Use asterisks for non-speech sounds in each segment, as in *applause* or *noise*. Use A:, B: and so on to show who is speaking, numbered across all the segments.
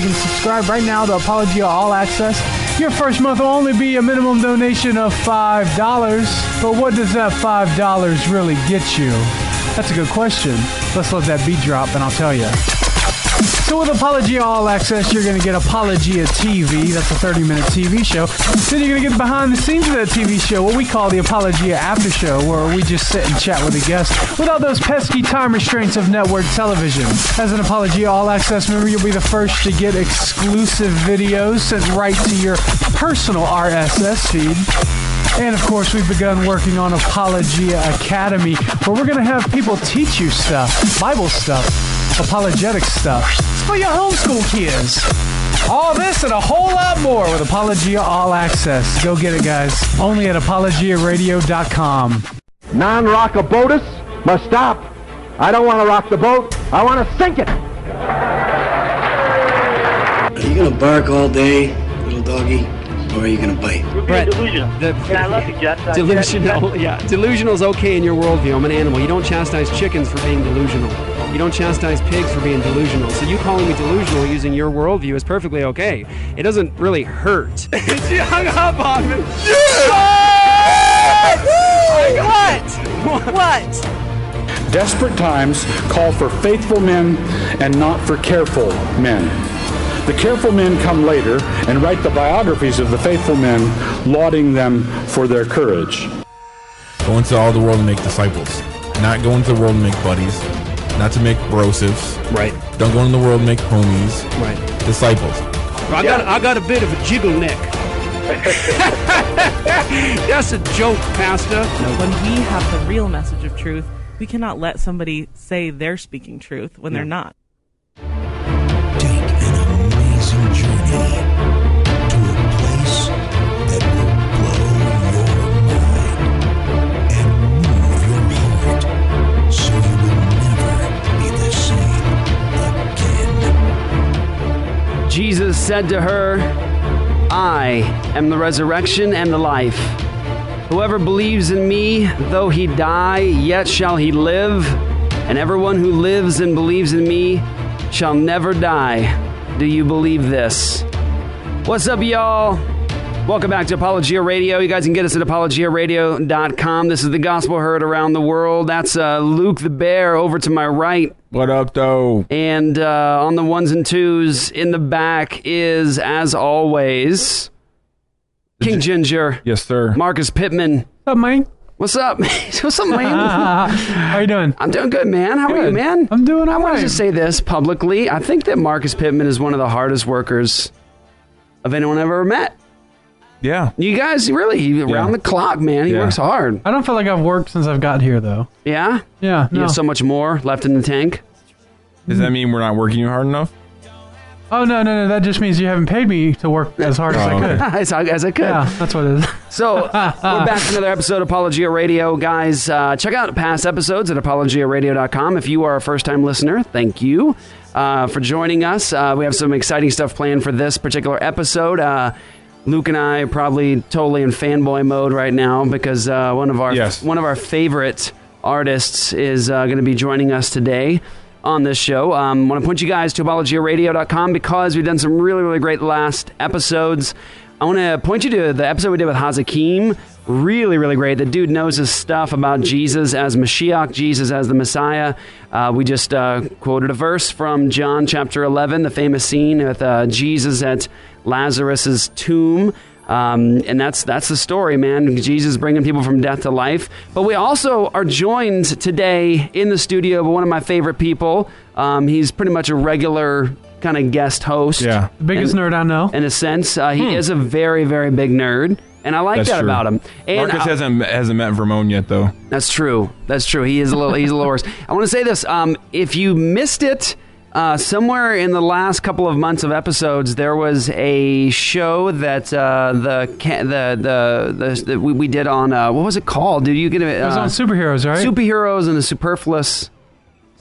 A: You can subscribe right now to Apologia All Access. Your first month will only be a minimum donation of $5. But what does that $5 really get you? That's a good question. Let's let that beat drop and I'll tell you. So with Apologia All Access, you're going to get Apologia TV. That's a 30-minute TV show. Then you're going to get behind the scenes of that TV show, what we call the Apologia After Show, where we just sit and chat with a guest without those pesky time restraints of network television. As an Apologia All Access member, you'll be the first to get exclusive videos sent right to your personal RSS feed. And of course, we've begun working on Apologia Academy, where we're going to have people teach you stuff, Bible stuff, apologetic stuff. It's for your homeschool kids. All this and a whole lot more with Apologia All Access. Go get it, guys. Only at apologiaradio.com.
B: Non-rockabotus must stop. I don't want to rock the boat. I want to sink it.
C: Are you gonna bark all day, little doggy, or are you gonna bite?
D: Brett,
E: delusional.
D: the-
E: And I love you, Jeff.
D: Delusional, yeah, delusional is okay in your worldview. I'm an animal. You don't chastise chickens for being delusional. You don't chastise pigs for being delusional. So you calling me delusional using your worldview is perfectly okay. It doesn't really hurt. *laughs* she hung up on me.
F: What? What?
G: Desperate times call for faithful men and not for careful men. The careful men come later and write the biographies of the faithful men, lauding them for their courage.
H: Go into all the world and make disciples. Not go into the world and make buddies. Not to make brosives.
D: Right,
H: Don't go into the world make homies.
D: right.
H: Disciples.
D: I got I got a bit of a jiggle neck. *laughs* That's a joke, Pastor.
F: When we have the real message of truth, we cannot let somebody say they're speaking truth when they're not.
D: Jesus said to her, I am the resurrection and the life. Whoever believes in me, though he die, yet shall he live. And everyone who lives and believes in me shall never die. Do you believe this? What's up, y'all? Welcome back to Apologia Radio. You guys can get us at apologiaradio.com. This is the gospel heard around the world. That's uh, Luke the Bear over to my right.
H: What up, though?
D: And uh, on the ones and twos in the back is, as always, King Ginger,
H: Yes, sir.
D: Marcus Pittman.
A: What's up, man?
D: What's up? *laughs* What's up, man? *laughs*
A: How you doing?
D: I'm doing good, man. How are you, man?
A: I'm doing
D: I
A: all
D: want to just say this publicly. I think that Marcus Pittman is one of the hardest workers of anyone I've ever met.
H: Yeah.
D: You guys, really, around the clock, man. He
H: Yeah.
D: works hard.
A: I don't feel like I've worked since I've got here, though.
D: Yeah?
A: Yeah,
D: You
A: no.
D: have so much more left in the tank.
H: Does that mean we're not working hard enough?
A: Oh, no, no, no. That just means you haven't paid me to work as hard as
H: Oh,
A: I
H: okay.
A: could. *laughs*
D: as, I- as I could.
A: Yeah, that's what it is. *laughs*
D: So we're back to another episode of Apologia Radio, guys. Uh, check out past episodes at apologiaradio.com. If you are a first-time listener, thank you uh, for joining us. Uh, we have some exciting stuff planned for this particular episode. Uh, Luke and I are probably totally in fanboy mode right now because uh, one of our
H: Yes.
D: one of our favorite artists is uh, going to be joining us today on this show. I um, want to point you guys to apologiaradio.com because we've done some really, really great last episodes. I want to point you to the episode we did with Hazakim. Really, really great. The dude knows his stuff about Jesus as Mashiach, Jesus as the Messiah. Uh, we just uh, quoted a verse from John chapter 11, the famous scene with uh, Jesus at Lazarus's tomb. Um, and that's that's the story, man. Jesus bringing people from death to life. But we also are joined today in the studio by one of my favorite people. Um, he's pretty much a regular kind of guest host.
H: Yeah.
A: The biggest
D: And-
A: nerd I know.
D: In a sense, uh, he is a very very big nerd, and I like
H: That's
D: that
H: true.
D: about him. And
H: Marcus
D: I-
H: hasn't hasn't met Vermone yet, though.
D: that's true. That's true. He is a little. He's a little worse. *laughs* I want to say this. Um, if you missed it, uh, somewhere in the last couple of months of episodes, there was a show that uh, the ca- the the, the, the we, we did on uh, what was it called? Did you get it?
A: It was
D: uh,
A: on superheroes, right?
D: superheroes and the superfluous
H: I don't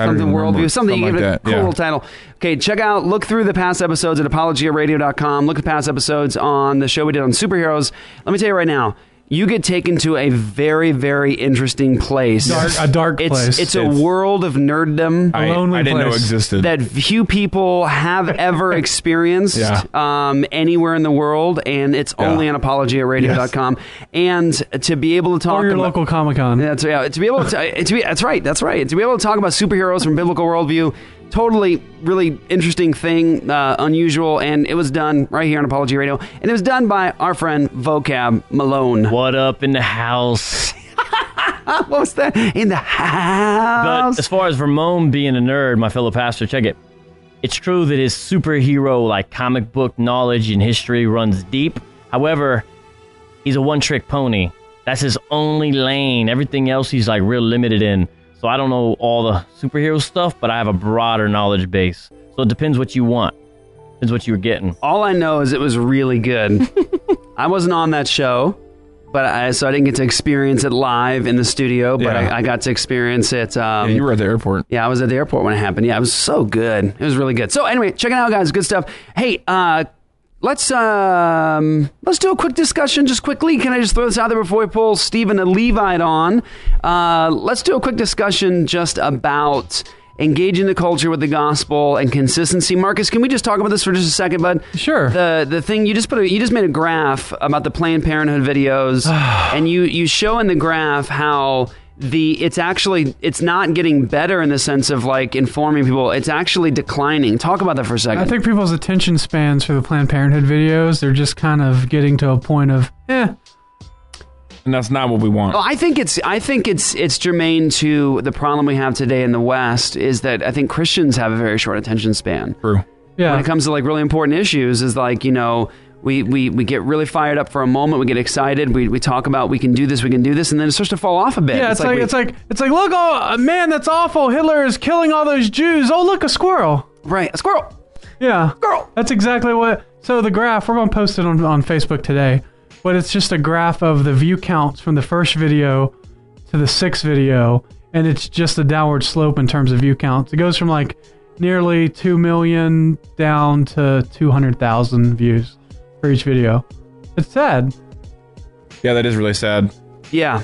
D: something worldview, something,
H: Something
D: you give
H: like
D: it a cool
H: yeah.
D: title. Okay, check out, look through the past episodes at apologiaradio.com. Look at past episodes on the show we did on superheroes. Let me tell you right now, you get taken to a very, very interesting place.
A: Dark- a dark
D: it's,
A: place.
D: It's a
H: It's-
D: world of nerddom
H: I,
A: lonely
H: I didn't know
A: place.
H: existed.
D: that few people have ever *laughs* experienced
H: Yeah.
D: um, anywhere in the world, and it's
H: Yeah.
D: only on apologiaradio.com. And to be able to talk
A: or your
D: about,
A: local Comic Con.
D: that's yeah, to be able to, to be that's right, that's right. To be able to talk about superheroes from biblical worldview, totally really interesting thing, uh, unusual, and it was done right here on Apologia Radio, and it was done by our friend Vocab Malone.
E: What up in the house? *laughs*
D: What was that in the house But
E: as far as Ramon being a nerd, my fellow pastor, check it. It's true that his superhero, like comic book knowledge and history, runs deep. However, he's a one trick pony. That's his only lane. Everything else he's like real limited in. So I don't know all the superhero stuff, but I have a broader knowledge base. So it depends what you want. Depends what you're getting.
D: All I know is it was really good. *laughs* I wasn't on that show, but I, so I didn't get to experience it live in the studio. But
H: Yeah.
D: I, I got to experience it. Um,
H: Yeah, you were at the airport.
D: Yeah, I was at the airport when it happened. Yeah, it was so good. It was really good. So anyway, check it out, guys. Good stuff. Hey, uh, let's um, let's do a quick discussion, just quickly. Can I just throw this out there before we pull Stephen the Levite on? Uh, let's do a quick discussion just about engaging the culture with the gospel and consistency. Marcus, can we just talk about this for just a second, bud?
A: Sure.
D: The the thing you just put a, you just made a graph about the Planned Parenthood videos, *sighs* and you you show in the graph how the it's actually it's not getting better in the sense of like informing people. It's actually declining. Talk about that for a second.
A: I think people's attention spans for the Planned Parenthood videos, they're just kind of getting to a point of, eh,
H: And that's not what we want.
D: Well, I think it's I think it's it's germane to the problem we have today in the West is that I think Christians have a very short attention span.
H: True.
A: yeah.
D: when it comes to like really important issues is like you know we, we, we get really fired up for a moment we get excited we, we talk about we can do this we can do this and then it starts to fall off a bit
A: yeah, it's, like,
D: we-
A: it's like it's like look, oh man, that's awful. Hitler is killing all those Jews. Oh, look, a squirrel.
D: right a squirrel
A: Yeah,
D: Squirrel.
A: That's exactly what. So the graph we're going to post it on on Facebook today, but it's just a graph of the view counts from the first video to the sixth video, and it's just a downward slope in terms of view counts. It goes from like nearly two million down to two hundred thousand views for each video. It's sad.
H: Yeah, that is really sad.
D: yeah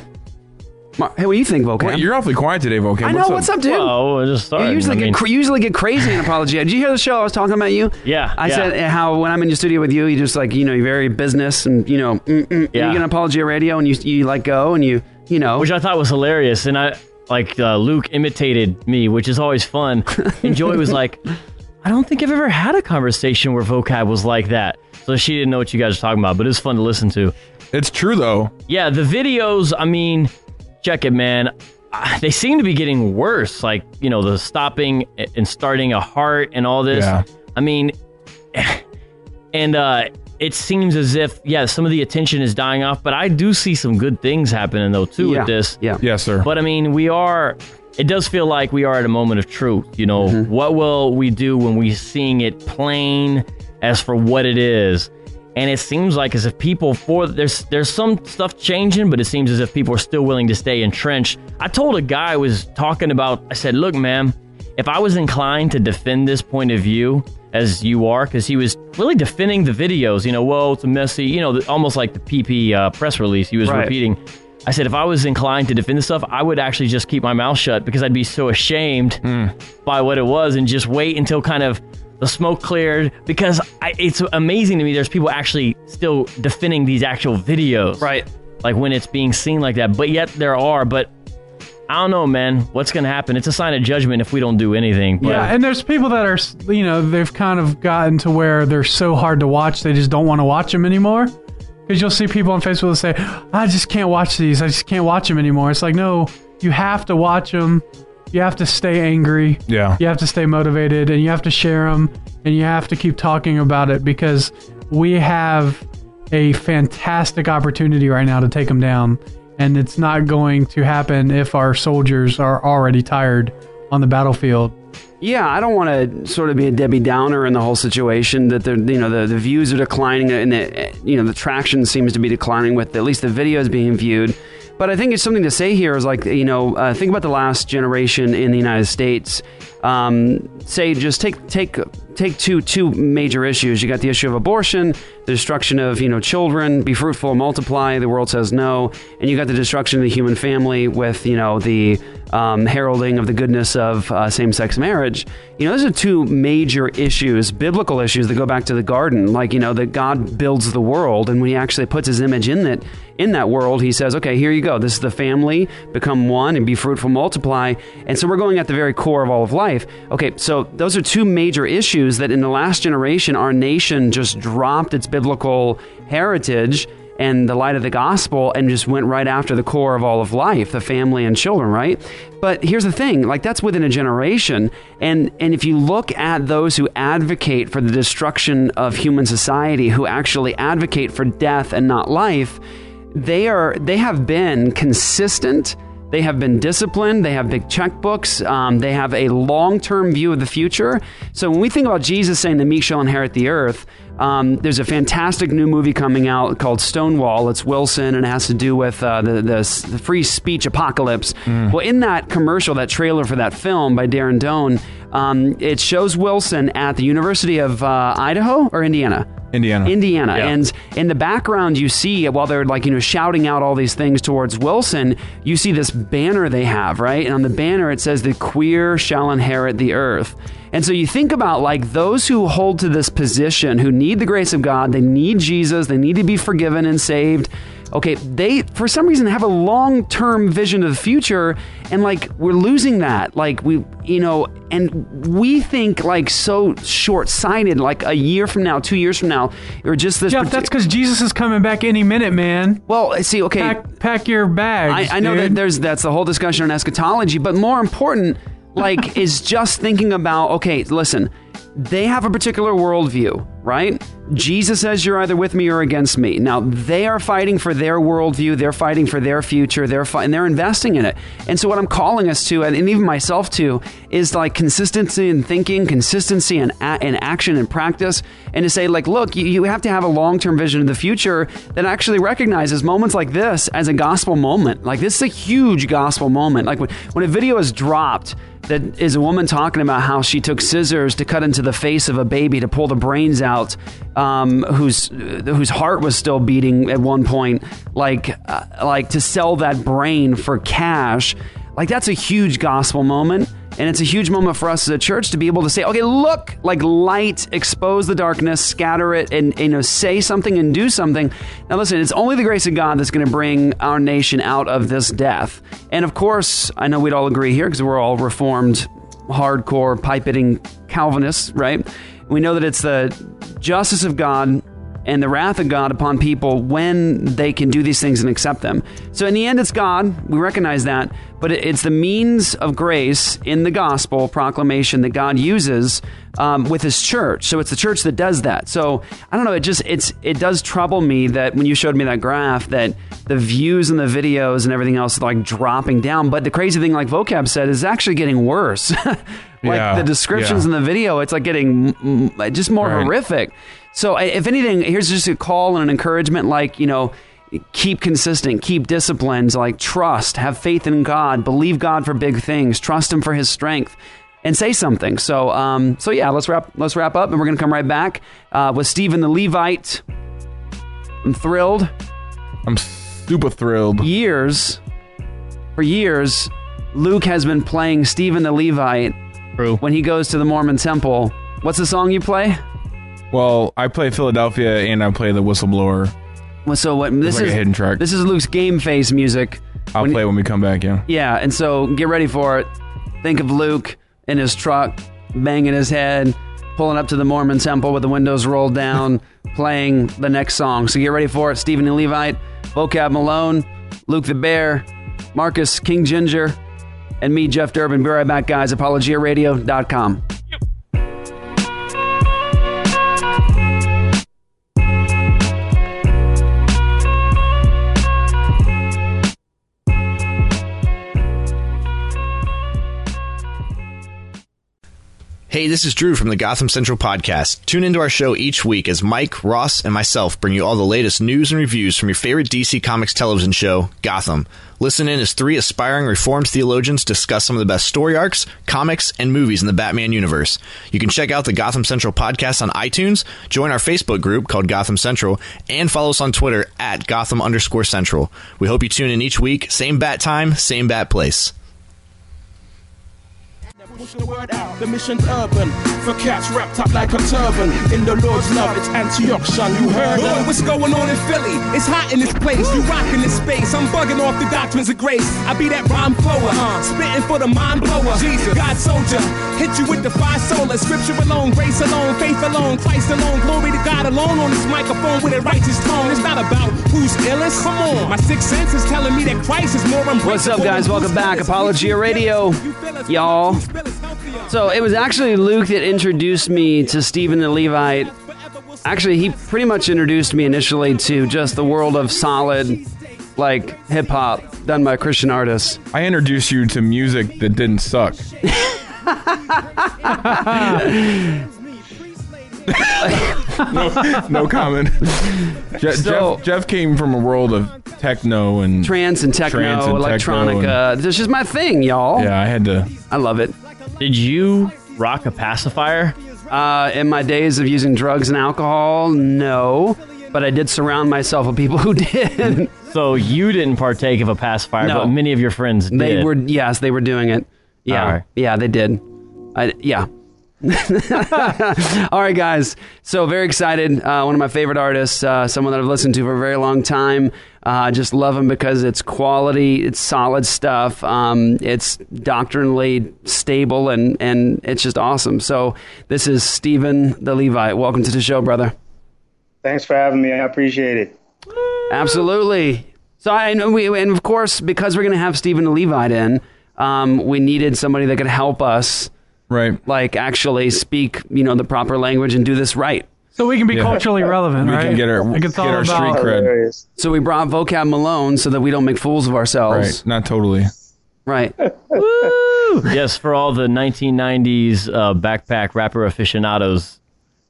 D: Mar- hey what do you think Vocab?
H: Wait, you're awfully quiet today, Vocab.
D: I know what's up dude
E: Well, I just started.
D: you usually
E: I
D: get
E: mean,
D: cra- you usually get crazy in *laughs* apology did you hear the show I was talking about you
E: Yeah,
D: I
E: yeah.
D: said how when I'm in your studio with you you just like you know you're very business and you know mm, mm,
E: Yeah.
D: you get an Apologia radio and you you like go and you you know
E: which I thought was hilarious. And I like uh, Luke imitated me, which is always fun. And Joy was *laughs* like, "I don't think I've ever had a conversation where vocab was like that." So she didn't know what you guys were talking about, but it was fun to listen to.
H: It's true though.
E: Yeah, the videos. I mean, check it, man. Ah, They seem to be getting worse. Like you know, the stopping and starting a heart and all this.
H: Yeah.
E: I mean, *sighs* and uh, it seems as if yeah, some of the attention is dying off. But I do see some good things happening though too
D: yeah
E: with this.
D: yeah
H: Yes, sir.
E: But I mean, we are. It does feel like we are at a moment of truth. You know, what will we do when we're seeing it plain as for what it is? And it seems like as if people for there's there's some stuff changing, but it seems as if people are still willing to stay entrenched. I told a guy I was talking about. I said, "Look, man, if I was inclined to defend this point of view as you are, because he was really defending the videos. You know, well, it's a messy. You know, almost like the PP uh, press release. He was
D: Right.
E: repeating." I said, if I was inclined to defend this stuff, I would actually just keep my mouth shut because I'd be so ashamed by what it was and just wait until kind of the smoke cleared. Because I, it's amazing to me there's people actually still defending these actual videos.
D: right
E: Like when it's being seen like that. But yet there are. But I don't know, man. What's going to happen? It's a sign of judgment if we don't do anything. But
A: Yeah, and there's people that are, you know, they've kind of gotten to where they're so hard to watch, they just don't want to watch them anymore. Because you'll see people on Facebook that say, I just can't watch these. I just can't watch them anymore. It's like, no, you have to watch them. You have to stay angry.
H: Yeah.
A: You have to stay motivated and you have to share them and you have to keep talking about it because we have a fantastic opportunity right now to take them down. And it's not going to happen if our soldiers are already tired on the battlefield.
D: Yeah, I don't want to sort of be a Debbie Downer in the whole situation. That the you know the, the views are declining and the you know the traction seems to be declining with at least the videos being viewed. But I think it's something to say here is like, you know, uh, think about the last generation in the United States. Um, say, just take take take two two major issues. You got the issue of abortion, the destruction of you know children, be fruitful, multiply. The world says no, and you got the destruction of the human family with you know the um, heralding of the goodness of uh, same-sex marriage. You know, those are two major issues, biblical issues that go back to the garden. Like you know that God builds the world, and when He actually puts His image in that, in that world, He says, "Okay, here you go. This is the family. Become one and be fruitful, multiply." And so we're going at the very core of all of life. Okay, so those are two major issues that in the last generation, our nation just dropped its biblical heritage and the light of the gospel and just went right after the core of all of life the family and children right but here's the thing like that's within a generation and and if you look at those who advocate for the destruction of human society who actually advocate for death and not life they are they have been consistent they have been disciplined. They have big checkbooks. Um, they have a long term view of the future. So when we think about Jesus saying the meek shall inherit the earth, um, there's a fantastic new movie coming out called Stonewall. It's Wilson and it has to do with uh, the, the, the free speech apocalypse. Well, in that commercial, that trailer for that film by Darren Doane, um, it shows Wilson at the University of uh, Idaho or Indiana.
H: Indiana.
D: Indiana.
H: Yeah.
D: And in the background, you see, while they're like, you know, shouting out all these things towards Wilson, you see this banner they have, right? And on the banner, it says, the queer shall inherit the earth. And so you think about like those who hold to this position, who need the grace of God, they need Jesus, they need to be forgiven and saved. Okay, they for some reason have a long term vision of the future, and like we're losing that. Like we, you know, and we think like so short sighted, like a year from now, two years from now, or just this.
A: Jeff, that's because Jesus is coming back any minute, man.
D: Well, see, okay,
A: Pack, pack your bags.
D: I, I know that there's that's the whole discussion on eschatology, but more important, like, *laughs* is just thinking about okay, listen, they have a particular worldview, right? Jesus says you're either with me or against me. Now they are fighting for their worldview, they're fighting for their future, they're fi- and they're investing in it. And so what I'm calling us to, and even myself to, is like consistency in thinking, consistency in, a- in action and practice, and to say like, look, you, you have to have a long term vision of the future that actually recognizes moments like this as a gospel moment. Like this is a huge gospel moment. Like when, when a video is dropped that is a woman talking about how she took scissors to cut into the face of a baby to pull the brains out, um, whose whose heart was still beating at one point, like uh, like to sell that brain for cash. Like that's a huge gospel moment. And it's a huge moment for us as a church to be able to say, okay, look, like light, expose the darkness, scatter it, and you know, say something and do something. Now, listen, it's only the grace of God that's going to bring our nation out of this death. And of course, I know we'd all agree here because we're all reformed, hardcore, pipe hitting Calvinists, right? We know that it's the justice of God and the wrath of God upon people when they can do these things and accept them. So, in the end, it's God. We recognize that. But it's the means of grace in the gospel proclamation that God uses um, with His church. So, it's the church that does that. So, I don't know. It just it's it does trouble me that when you showed me that graph that the views and the videos and everything else like dropping down. But the crazy thing, like Vocab said, is actually getting worse. *laughs* like
H: Yeah,
D: the descriptions
H: yeah.
D: in the video, it's like getting just more
H: Right.
D: horrific. So, if anything, here's just a call and an encouragement like, you know, keep consistent, keep disciplines, like trust, have faith in God, believe God for big things, trust Him for His strength. And say something. So, um, so yeah, let's wrap. Let's wrap up, and we're gonna come right back uh, with Stephen the Levite. I'm thrilled.
H: I'm super thrilled.
D: Years, for years, Luke has been playing Stephen the Levite
E: True.
D: when he goes to the Mormon temple. What's the song you play?
H: Well, I play Philadelphia and I play the whistleblower.
D: Well, so what? This
H: like a
D: is
H: hidden track.
D: This is Luke's game face music.
H: I'll
D: When-
H: play it when we come back. Yeah.
D: Yeah, and so get ready for it. Think of Luke in his truck, banging his head, pulling up to the Mormon temple with the windows rolled down, *laughs* playing the next song. So get ready for it. Stephen the Levite, Vocab Malone, Luke the Bear, Marcus King Ginger, and me, Jeff Durbin. Be right back, guys. ApologiaRadio.com.
I: Hey, this is Drew from the Gotham Central podcast. Tune into our show each week as Mike, Ross, and myself bring you all the latest news and reviews from your favorite DC Comics television show, Gotham. Listen in as three aspiring Reformed theologians discuss some of the best story arcs, comics, and movies in the Batman universe. You can check out the Gotham Central podcast on iTunes, join our Facebook group called Gotham Central, and follow us on Twitter at Gotham underscore Central. We hope you tune in each week. Same bat time, same bat place.
J: Push the word out, the mission's urban. For cats wrapped up like a turban. In the Lord's love, it's Antioch, son. You heard
K: Boy, what's going on in Philly? It's hot in this place. You rocking this space. I'm bugging off the doctrines of grace. I be that rhyme flower, spitting for the mind blower. Jesus, God soldier, hit you with the five solas. Scripture alone, grace alone, faith alone, Christ alone. Glory to God alone on this microphone with a righteous tone. It's not about who's illest. Come on, my sixth sense is telling me that Christ is more unbreakable.
D: What's up, guys? Welcome back. Apologia Radio, y'all. So it was actually Luke that introduced me to Stephen the Levite. Actually, he pretty much introduced me initially to just the world of solid, like hip hop done by Christian artists.
H: I introduced you to music that didn't suck. *laughs* no, no comment. Je-
D: So-
H: Jeff, Jeff came from a world of techno and
D: Trance and techno,
H: Trance and techno
D: electronica. This is my thing, y'all.
H: Yeah, I had to.
D: I love it.
E: Did you rock a pacifier?
D: Uh, in my days of using drugs and alcohol, no. But I did surround myself with people *laughs* who did.
E: So you didn't partake of a pacifier,
D: No.
E: but many of your friends did.
D: They were yes, they were doing it. Yeah,
E: All right.
D: yeah, they did. I yeah. *laughs* All right, guys. So very excited. Uh, one of my favorite artists, uh, someone that I've listened to for a very long time. Uh, just love them because it's quality, it's solid stuff. Um, it's doctrinally stable, and and it's just awesome. So this is Stephen the Levite. Welcome to the show, brother.
L: Thanks for having me. I appreciate it.
D: Absolutely. So I know we, and of course, because we're going to have Stephen the Levite in, um, we needed somebody that could help us,
H: right?
D: Like actually speak, you know, the proper language and do this right.
A: So we can be
D: Yeah.
A: culturally relevant,
D: We
A: right?
D: can get our-
A: like it's
D: get our street
A: about
D: cred. So we brought Vocab Malone so that we don't make fools of ourselves.
H: Right, not totally.
D: Right. *laughs*
E: yes, for all the 1990s uh, backpack rapper aficionados,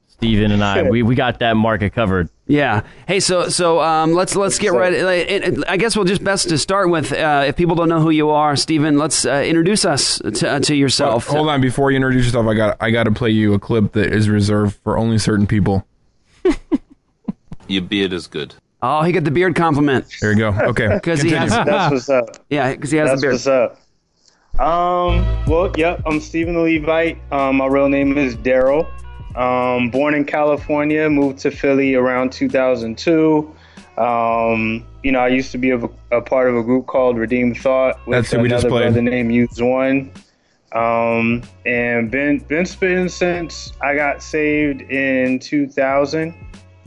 E: Steven and I, we, we got that market covered.
D: Yeah. Hey, so so um, let's let's get right. it- it- I guess we'll just best to start with. Uh, if people don't know who you are, Stephen, let's uh, introduce us to, uh, to yourself.
H: Hold on, before you introduce yourself, I got I got to play you a clip that is reserved for only certain people. *laughs*
M: Your beard is good.
D: Oh, he got the beard compliment.
H: There you go. Okay, *laughs*
D: Because he has.
L: That's what's up. *laughs*
D: Yeah, because he has
L: That's
D: the beard.
L: what's up. Um. Well, yep. I'm Stephen the Levite. Um. My real name is Daryl. Um. Born in California, moved to Philly around 2002. Um. You know, I used to be a, a part of a group called Redeemed Thought with
H: That's who we just
L: another
H: played.
L: brother named Use One. Um. And been been spitting since I got saved in 2000.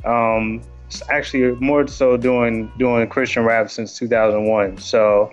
L: Um. Actually, more so doing doing Christian rap since 2001. So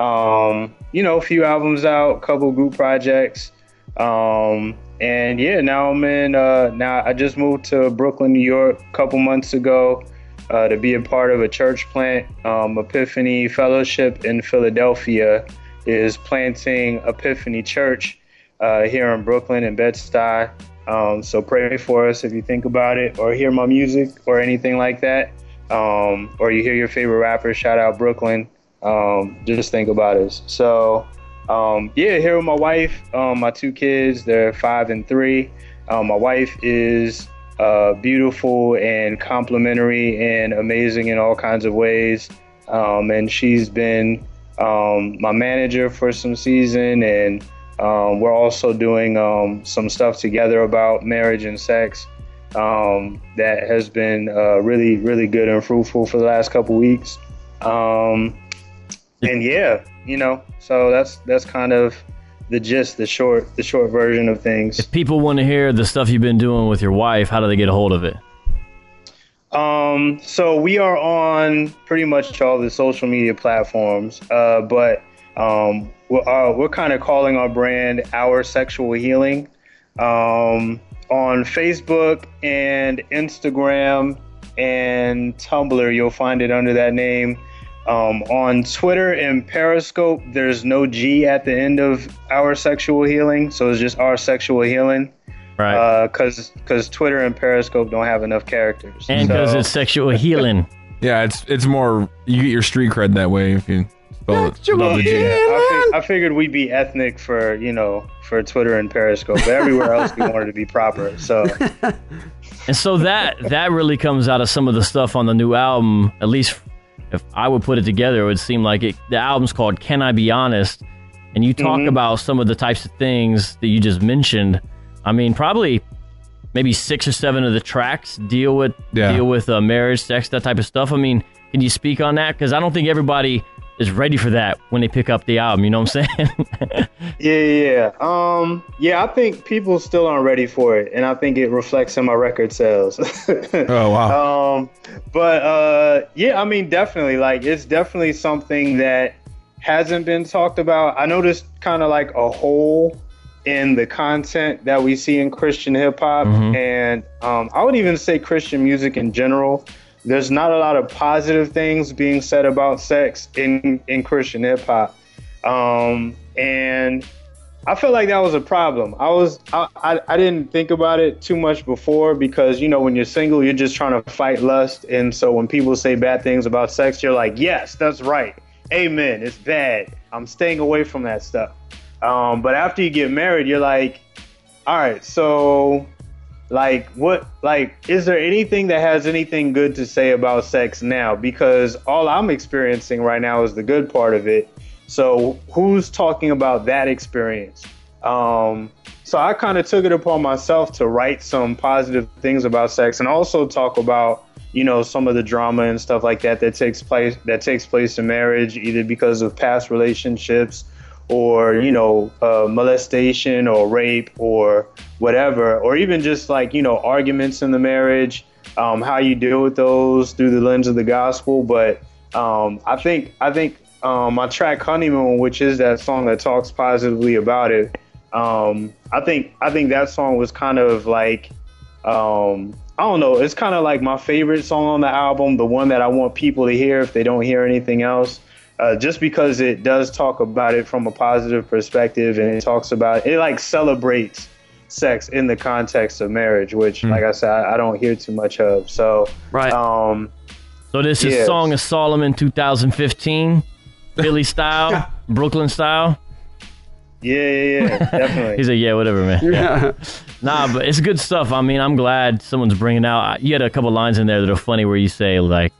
L: um, you know, a few albums out, couple group projects. Um, and yeah, now I'm in, uh, now I just moved to Brooklyn, New York a couple months ago, uh, to be a part of a church plant. Um, Epiphany Fellowship in Philadelphia is planting Epiphany Church, uh, here in Brooklyn and Bed-Stuy. Um, so pray for us if you think about it or hear my music or anything like that. Um, or you hear your favorite rapper, shout out Brooklyn um, just think about us. So, um, yeah, here with my wife, um, my two kids, they're five and three. Um, my wife is uh, beautiful and complimentary and amazing in all kinds of ways. Um, and she's been um, my manager for some season, and um, we're also doing some stuff together about marriage and sex that has been uh, really, really good and fruitful for the last couple weeks. And yeah, you know, so that's that's kind of the gist, the short, the short version of things.
E: If people want to hear the stuff you've been doing with your wife, how do they get a hold of it?
L: Um, so we are on pretty much all the social media platforms, uh, but um, we're, uh, we're kind of calling our brand Our Sexual Healing. Um, on Facebook and Instagram and Tumblr, you'll find it under that name. Um, on Twitter and Periscope, there's no G at the end of Our Sexual Healing, so it's just Our Sexual Healing.
E: Right.
L: Because because Twitter and Periscope don't have enough characters.
E: And because
L: So-
E: it's sexual healing. *laughs*
H: Yeah, it's it's more you get your street cred that way if you spell it. Spell the G.
L: Yeah, I, fig- I figured we'd be ethnic for you know for Twitter and Periscope, but everywhere else we wanted to be proper. So *laughs*
E: And so that that really comes out of some of the stuff on the new album. At least if I would put it together, it would seem like it. The album's called "Can I Be Honest," and you talk
L: Mhm.
E: about some of the types of things that you just mentioned. I mean, probably maybe six or seven of the tracks deal with
H: Yeah.
E: deal with uh, marriage, sex, that type of stuff. I mean, can you speak on that? Because I don't think everybody is ready for that when they pick up the album. You know what I'm saying? *laughs*
L: yeah, yeah, yeah. Um, yeah, I think people still aren't ready for it, and I think it reflects in my record sales. *laughs*
H: Oh wow.
L: Um, but uh, yeah, I mean, definitely, like it's definitely something that hasn't been talked about. I noticed kind of like a hole in the content that we see in Christian hip hop,
N: Mhm.
L: and um, I would even say Christian music in general. There's not a lot of positive things being said about sex in in Christian hip hop, um, and I feel like that was a problem. I was I, I, I didn't think about it too much before because you know when you're single you're just trying to fight lust. And so when people say bad things about sex you're like yes that's right. Amen. It's bad. I'm staying away from that stuff. Um, but after you get married you're like all right so like what like is there anything that has anything good to say about sex now because all I'm experiencing right now is the good part of it so who's talking about that experience? Um, so I kind of took it upon myself to write some positive things about sex and also talk about you know some of the drama and stuff like that that takes place that takes place in marriage either because of past relationships or you know uh, molestation or rape or whatever or even just like you know arguments in the marriage um, how you deal with those through the lens of the gospel. But um, I think I think um, my track honeymoon which is that song that talks positively about it um, I think I think that song was kind of like um, I don't know it's kind of like my favorite song on the album the one that I want people to hear if they don't hear anything else uh, just because it does talk about it from a positive perspective and it talks about it like celebrates sex in the context of marriage which like I said I, I don't hear too much of so
D: right
L: um
E: So this is Song of Solomon 2015, Philly *laughs* style, Brooklyn style.
L: Yeah, yeah, yeah, definitely. *laughs*
E: He's like, yeah, whatever, man.
L: Yeah. *laughs*
E: nah, but it's good stuff. I mean, I'm glad someone's bringing out. You had a couple lines in there that are funny where you say like,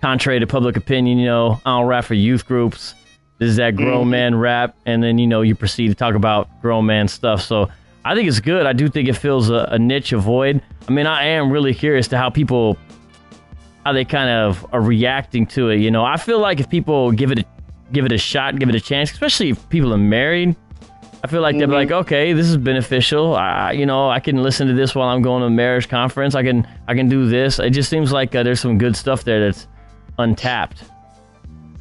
E: contrary to public opinion, you know, I don't rap for youth groups. This is that grown
L: Mhm.
E: man rap, and then you know you proceed to talk about grown man stuff. So I think it's good. I do think it fills a, a niche, a void. I mean, I am really curious to how people how they kind of are reacting to it. You know, I feel like if people give it a, give it a shot, give it a chance, especially if people are married, I feel like they're like, okay, this is beneficial. I, you know, I can listen to this while I'm going to a marriage conference. I can I can do this. It just seems like uh, there's some good stuff there that's untapped.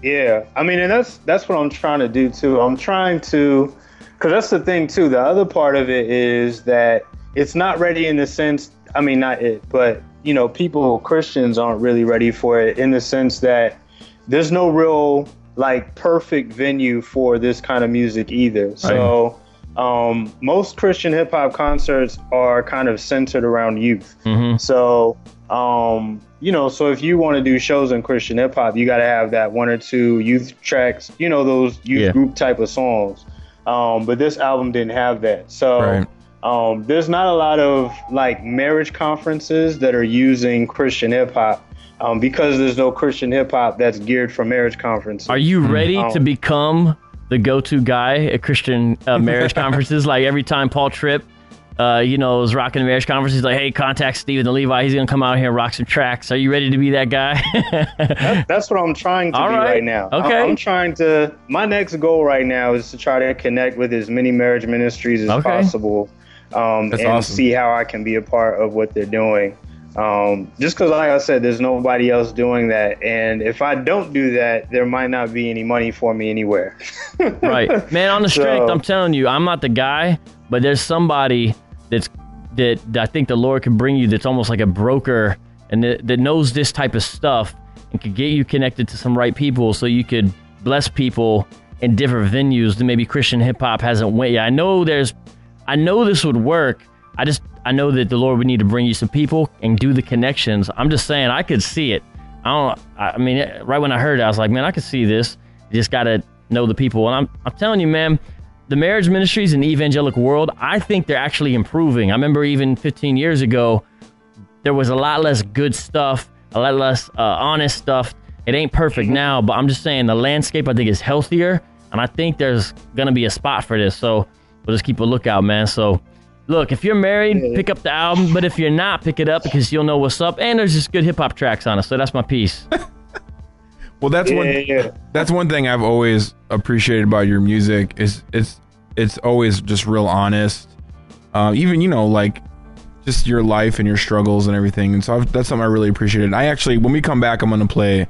L: Yeah, I mean, and that's that's what I'm trying to do too. I'm trying to, because that's the thing too. The other part of it is that it's not ready in the sense. I mean, not it, but you know, people Christians aren't really ready for it in the sense that there's no real like perfect venue for this kind of music either. So. Um, most Christian hip hop concerts are kind of centered around youth. So, um, you know, so if you want to do shows in Christian hip hop, you got to have that one or two youth tracks, you know, those youth
E: Yeah.
L: group type of songs. Um, but this album didn't have that. So,
H: Right.
L: um, there's not a lot of like marriage conferences that are using Christian hip hop. Um, because there's no Christian hip hop that's geared for marriage conferences.
E: Are you ready
L: Um,
E: to become the go-to guy at Christian uh, marriage *laughs* conferences? Like every time Paul Tripp, uh, you know, was rocking the marriage conference, he's like, "Hey, contact Steven the Levi. He's gonna come out here and rock some tracks. Are you ready to be that guy?"
L: That- that's what I'm trying to
E: All
L: be
E: right.
L: right, now. I-
E: Okay.
L: I'm trying to. My next goal right now is to try to connect with as many marriage ministries as
E: Okay.
L: possible, um, and
H: awesome.
L: see how I can be a part of what they're doing. Um, just because, like I said, there's nobody else doing that, and if I don't do that, there might not be any money for me anywhere. *laughs*
E: right, man. On the
L: So-
E: strength, I'm telling you, I'm not the guy, but there's somebody that's that, I think the Lord can bring you. That's almost like a broker and that, that knows this type of stuff and could get you connected to some right people, so you could bless people in different venues that maybe Christian hip hop hasn't went yet. I know there's, I know this would work. I just I know that the Lord would need to bring you some people and do the connections. I'm just saying, I could see it. I don't. I mean, right when I heard it, I was like, man, I could see this. You just gotta know the people. And I'm, I'm telling you, man, the marriage ministries in the evangelical world, I think they're actually improving. I remember even 15 years ago, there was a lot less good stuff, a lot less uh, honest stuff. It ain't perfect now, but I'm just saying the landscape I think is healthier, and I think there's gonna be a spot for this. So we'll just keep a lookout, man. So look, if you're married, pick up the album, but if you're not, pick it up because you'll know what's up. And there's just good hip hop tracks on it. So that's my piece. *laughs*
H: Well, that's one. That's one thing I've always appreciated about your music is it's it's always just real honest. Uh, even you know like just your life and your struggles and everything. And so I've, that's something I really appreciated. I actually, when we come back, I'm gonna play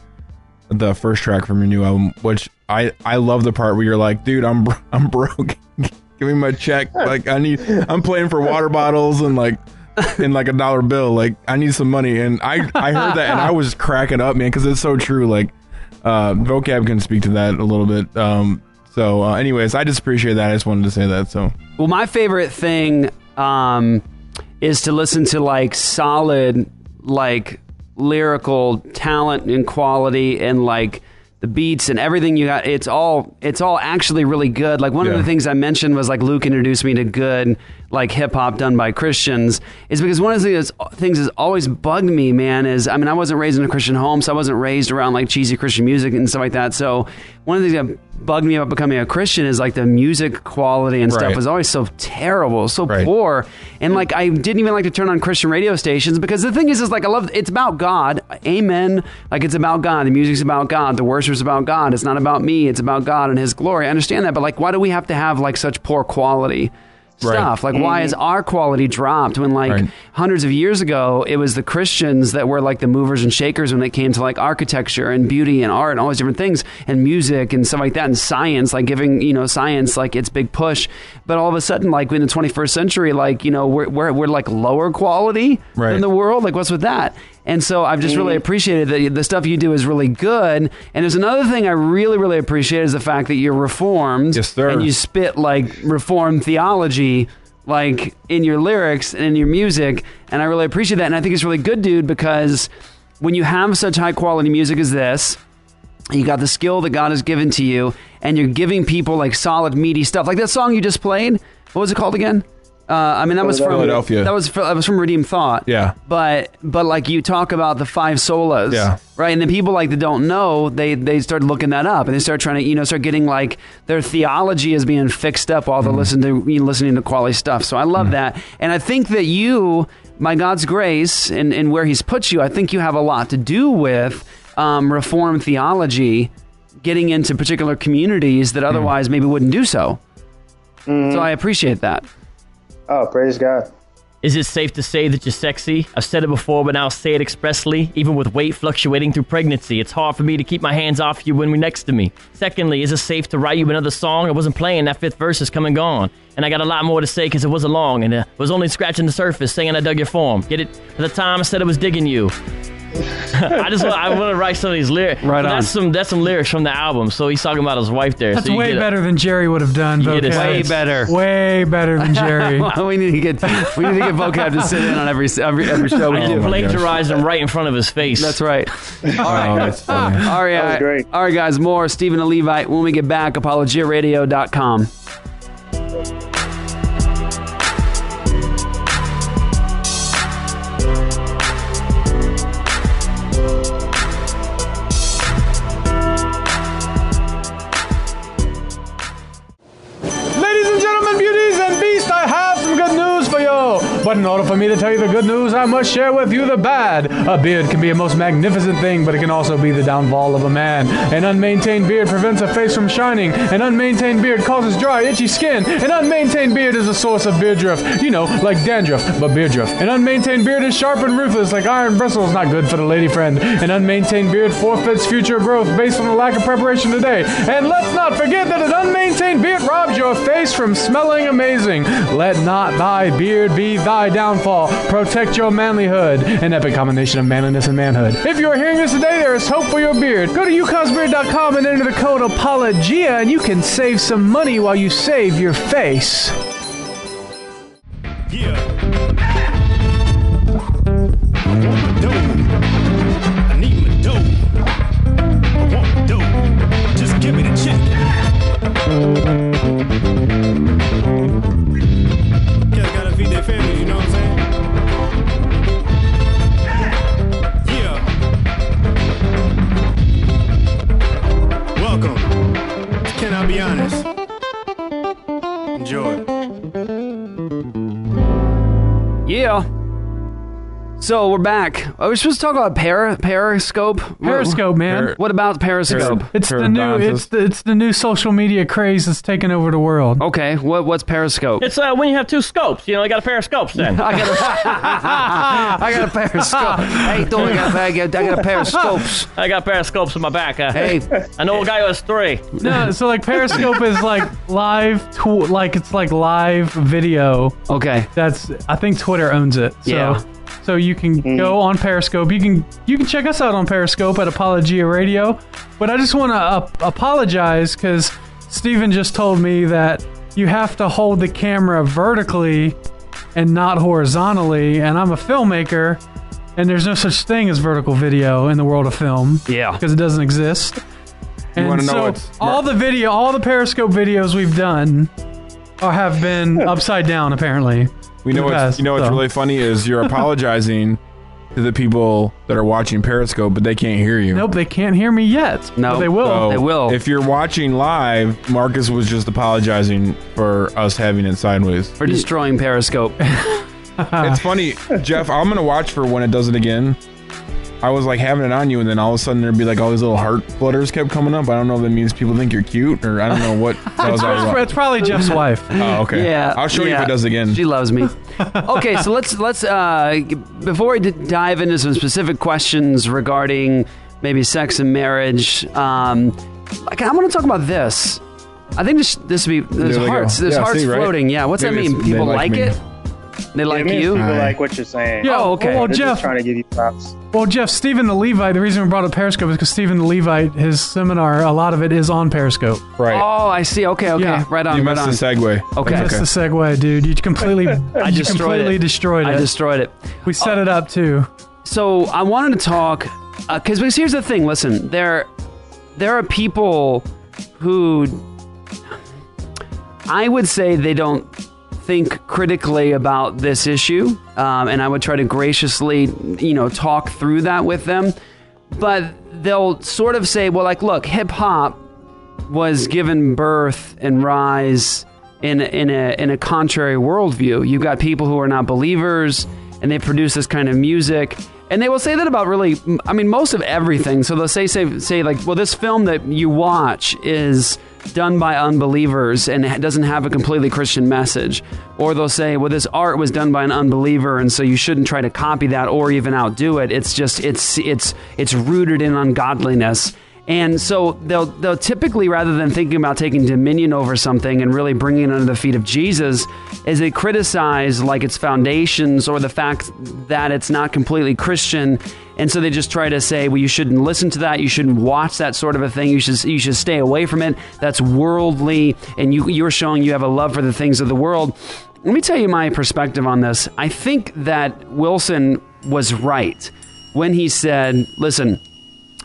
H: the first track from your new album, which I I love the part where you're like, dude, I'm bro- I'm broke. *laughs* Give me my check. Like I need. I'm playing for water bottles and like. in like a dollar bill like i need some money and i i heard that and i was cracking up man because it's so true like uh vocab can speak to that a little bit. Um so uh, anyways i just appreciate that. I just wanted to say that so.
D: Well, my favorite thing um, is to listen to like solid, like lyrical talent and quality and like the beats and everything you got. It's all it's all actually really good. Like one of the things I mentioned was like Luke introduced me to good like hip hop done by Christians is because one of the things, things that's always bugged me, man, is I mean I wasn't raised in a Christian home, so I wasn't raised around like cheesy Christian music and stuff like that. So one of the things that bugged me about becoming a Christian is like the music quality and stuff
H: Right.
D: was always so terrible, so poor, and like I didn't even like to turn on Christian radio stations because the thing is, is like I love it's about God, Amen. Like it's about God. The music's about God. The worship's about God. It's not about me. It's about God and His glory. I understand that, but like, why do we have to have like such poor quality?
H: Right.
D: Stuff. Like why is mm-hmm. our quality dropped when like hundreds of years ago it was the Christians that were like the movers and shakers when it came to like architecture and beauty and art and all these different things and music and stuff like that and science like giving you know science like its big push. But all of a sudden like in the 21st century like you know we're, we're, we're like lower quality
H: Right.
D: in the world. Like what's with that and so I've just really mm. appreciated that the stuff you do is really good. And there's another thing I really, really appreciate is the fact that you're reformed. Yes,
H: sir.
D: And you spit like reformed theology, like in your lyrics and in your music. And I really appreciate that. And I think it's really good, dude, because when you have such high quality music as this, you got the skill that God has given to you, and you're giving people like solid, meaty stuff. Like that song you just played. What was it called again? Uh, I mean, that was from
H: Philadelphia.
D: That was that was from Redeemed Thought.
H: Yeah.
D: But but like you talk about the five solas.
H: Yeah.
D: Right. And then people like that don't know, they they start looking that up and they start trying to, you know, start getting like their theology is being fixed up while they're listening to you know, listening to quality stuff. So I love that. And I think that you, by God's grace and, and where He's put you, I think you have a lot to do with um, reformed theology getting into particular communities that otherwise maybe wouldn't do so. So I appreciate that.
L: Oh, praise God.
E: Is it safe to say that you're sexy? I've said it before, but now I'll say it expressly. Even with weight fluctuating through pregnancy, it's hard for me to keep my hands off you when we're next to me. Secondly, is it safe to write you another song? I wasn't playing, that fifth verse is come and gone. And I got a lot more to say because it wasn't long and uh, was only scratching the surface saying I dug your form. Get it? At the time, I said I was digging you. *laughs* I just want, I want to write some of these lyrics.
A: Right
E: But
A: on.
E: That's some that's some lyrics from the album. So he's talking about his wife there.
A: That's
E: so
A: way
E: get a-
A: better than Jerry would have done.
E: You
A: vocab.
E: Way better.
A: Way better than Jerry. *laughs*
D: we need to get we need to get vocab to sit in on every every, every show we
E: I
D: do.
E: just plagiarized him right in front of his face.
D: That's right. *laughs* All right.
H: Oh, that's funny.
D: All right.
L: That was great.
D: All right, guys. More Stephen the Levite when we get back. ApologiaRadio.com.
A: But in order for me to tell you the good news, I must share with you the bad. A beard can be a most magnificent thing, but it can also be the downfall of a man. An unmaintained beard prevents a face from shining. An unmaintained beard causes dry, itchy skin. An unmaintained beard is a source of beardruff. You know, like dandruff, but beardruff. An unmaintained beard is sharp and ruthless, like iron bristles, not good for the lady friend. An unmaintained beard forfeits future growth based on the lack of preparation today. And let's not forget that an unmaintained beard robs your face from smelling amazing. Let not thy beard be thy downfall. Protect your manlyhood. An epic combination of manliness and manhood. If you are hearing this today, there is hope for your beard. Go to ucosbeard.com and enter the code APOLOGIA, and you can save some money while you save your face.
O: Yeah. Enjoy. Yeah.
D: So we're back. Oh, we're supposed to talk about para, Periscope.
A: Periscope, man.
D: What about Periscope?
A: It's the new it's the, it's the new social media craze that's taking over the world.
D: Okay, what what's Periscope?
E: It's uh, when you have two scopes. You know, you got a pair of scopes then.
D: I got a, I got a pair of scopes. Hey, do I got, I got, I got a pair of scopes.
E: I got a pair of scopes in my back. Uh,
D: Hey.
E: I know a guy who has three.
A: No, so like Periscope is like live, tw- like it's like live video.
D: Okay.
A: That's I think Twitter owns it. So,
D: Yeah.
A: So you can go on Periscope. You can you can check us out on Periscope at Apologia Radio. But I just want to uh, apologize because Steven just told me that you have to hold the camera vertically and not horizontally. And I'm a filmmaker, and there's no such thing as vertical video in the world of film.
D: Yeah.
A: Because it doesn't exist.
H: You wanna
A: And
H: know
A: so
H: what's-
A: all the video, all the Periscope videos we've done, are, have been upside down apparently.
H: We know
A: in
H: what's, you know what's
A: so.
H: really funny is you're *laughs* apologizing to the people that are watching Periscope, but they can't hear you.
A: Nope, they can't hear me yet.
D: No,
A: but they will.
H: So,
D: They will.
H: If you're watching live, Marcus was just apologizing for us having it sideways.
D: For destroying Periscope.
H: it's funny, Jeff. I'm gonna watch for when it does it again. I was like having it on you, and then all of a sudden there'd be like all these little heart flutters kept coming up. I don't know if that means people think you're cute, or I don't know what *laughs* that was all
A: It's,
H: about.
A: it's probably Jeff's wife.
H: Oh, okay.
D: Yeah,
H: I'll show you if
D: yeah.
H: it does again.
D: She loves me. *laughs* okay, so let's let's uh, before we d- dive into some specific questions regarding maybe sex and marriage. Um, like I want to talk about this. I think this this would be there's
H: There they go.
D: hearts. There's
H: Yeah,
D: hearts
H: see, right?
D: floating. Yeah, what's that mean? People
H: like
D: like,
H: me.
D: it. They like
L: it means
D: you.
L: people like what you're saying.
A: Yeah,
D: Oh, okay.
A: Well,
L: They're
A: Jeff.
L: just trying to give you props.
A: Well, Jeff, Stephen the Levite. The reason we brought up Periscope is because Stephen the Levite, his seminar, a lot of it is on Periscope.
H: Right.
D: Oh, I see. Okay, okay.
A: Yeah.
D: Right on.
H: you
D: right
H: missed
D: on.
H: the segue.
D: Okay.
A: That's the segue, dude. You completely, *laughs*
D: I
A: you
D: destroyed
A: completely
D: it.
A: destroyed it.
D: I destroyed it.
A: we set it up too.
D: So I wanted to talk uh, because because here's the thing. Listen, there there are people who I would say they don't think critically about this issue, um, and I would try to graciously, you know, talk through that with them. But they'll sort of say, well, like, look, hip hop was given birth and rise in in a in a contrary worldview. You've got people who are not believers and they produce this kind of music. And they will say that about really, I mean, most of everything. So they'll say, say, say, like, well, this film that you watch is done by unbelievers and it doesn't have a completely Christian message. Or they'll say, well, this art was done by an unbeliever, and so you shouldn't try to copy that or even outdo it. It's just, it's, it's, it's rooted in ungodliness. And so they'll they'll typically rather than thinking about taking dominion over something and really bringing it under the feet of Jesus, is they criticize like its foundations or the fact that it's not completely Christian. And so they just try to say, well, you shouldn't listen to that. You shouldn't watch that sort of a thing. You should you should stay away from it. That's worldly, and you you're showing you have a love for the things of the world. Let me tell you my perspective on this. I think that Wilson was right when he said, listen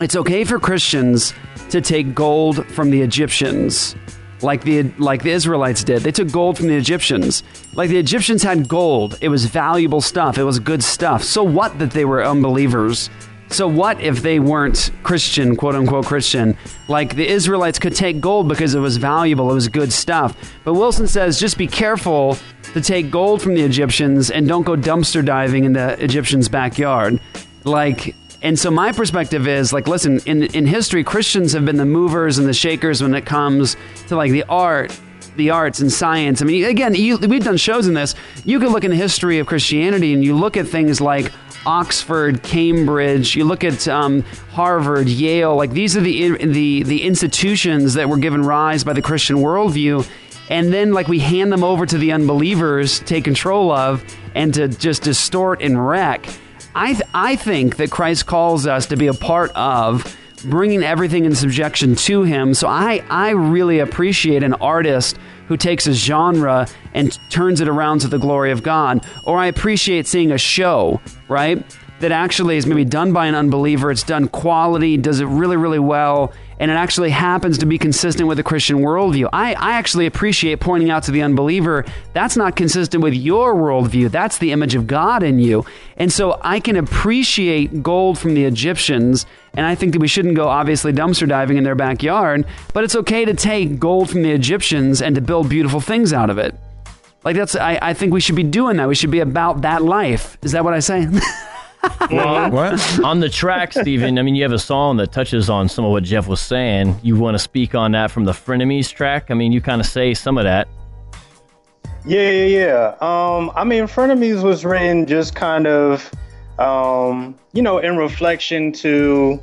D: it's okay for Christians to take gold from the Egyptians. Like the like the Israelites did. They took gold from the Egyptians. Like the Egyptians had gold. It was valuable stuff. It was good stuff. So what that they were unbelievers? So what if they weren't Christian, quote unquote Christian? Like the Israelites could take gold because it was valuable, it was good stuff. But Wilson says just be careful to take gold from the Egyptians and don't go dumpster diving in the Egyptians' backyard. Like and so my perspective is like, listen, in in history, Christians have been the movers and the shakers when it comes to like the art, the arts and science. I mean, again, you, we've done shows in this. You could look in the history of Christianity and you look at things like Oxford, Cambridge. You look at um, Harvard, Yale. Like these are the the the institutions that were given rise by the Christian worldview. And then, like, we hand them over to the unbelievers, take control of, and to just distort and wreck. I, th- I think that Christ calls us to be a part of bringing everything in subjection to Him. So I, I really appreciate an artist who takes a genre and turns it around to the glory of God. Or I appreciate seeing a show, right? That actually is maybe done by an unbeliever. It's done quality, does it really, really well, and it actually happens to be consistent with the Christian worldview. I, I actually appreciate pointing out to the unbeliever that's not consistent with your worldview. That's the image of God in you. And so I can appreciate gold from the Egyptians, and I think that we shouldn't go obviously dumpster diving in their backyard, but it's okay to take gold from the Egyptians and to build beautiful things out of it. Like that's I, I think we should be doing that. We should be about that life. Is that what I say? *laughs*
H: What?
E: On the track, Steven, I mean, you have a song that touches on some of what Jeff was saying. You want to speak on that from the Frenemies track? I mean, you kind of say some of that.
L: Yeah, yeah, yeah. Um, I mean, Frenemies was written just kind of, um, you know, in reflection to,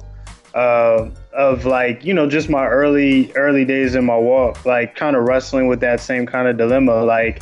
L: uh, of like, you know, just my early, early days in my walk, like kind of wrestling with that same kind of dilemma. Like,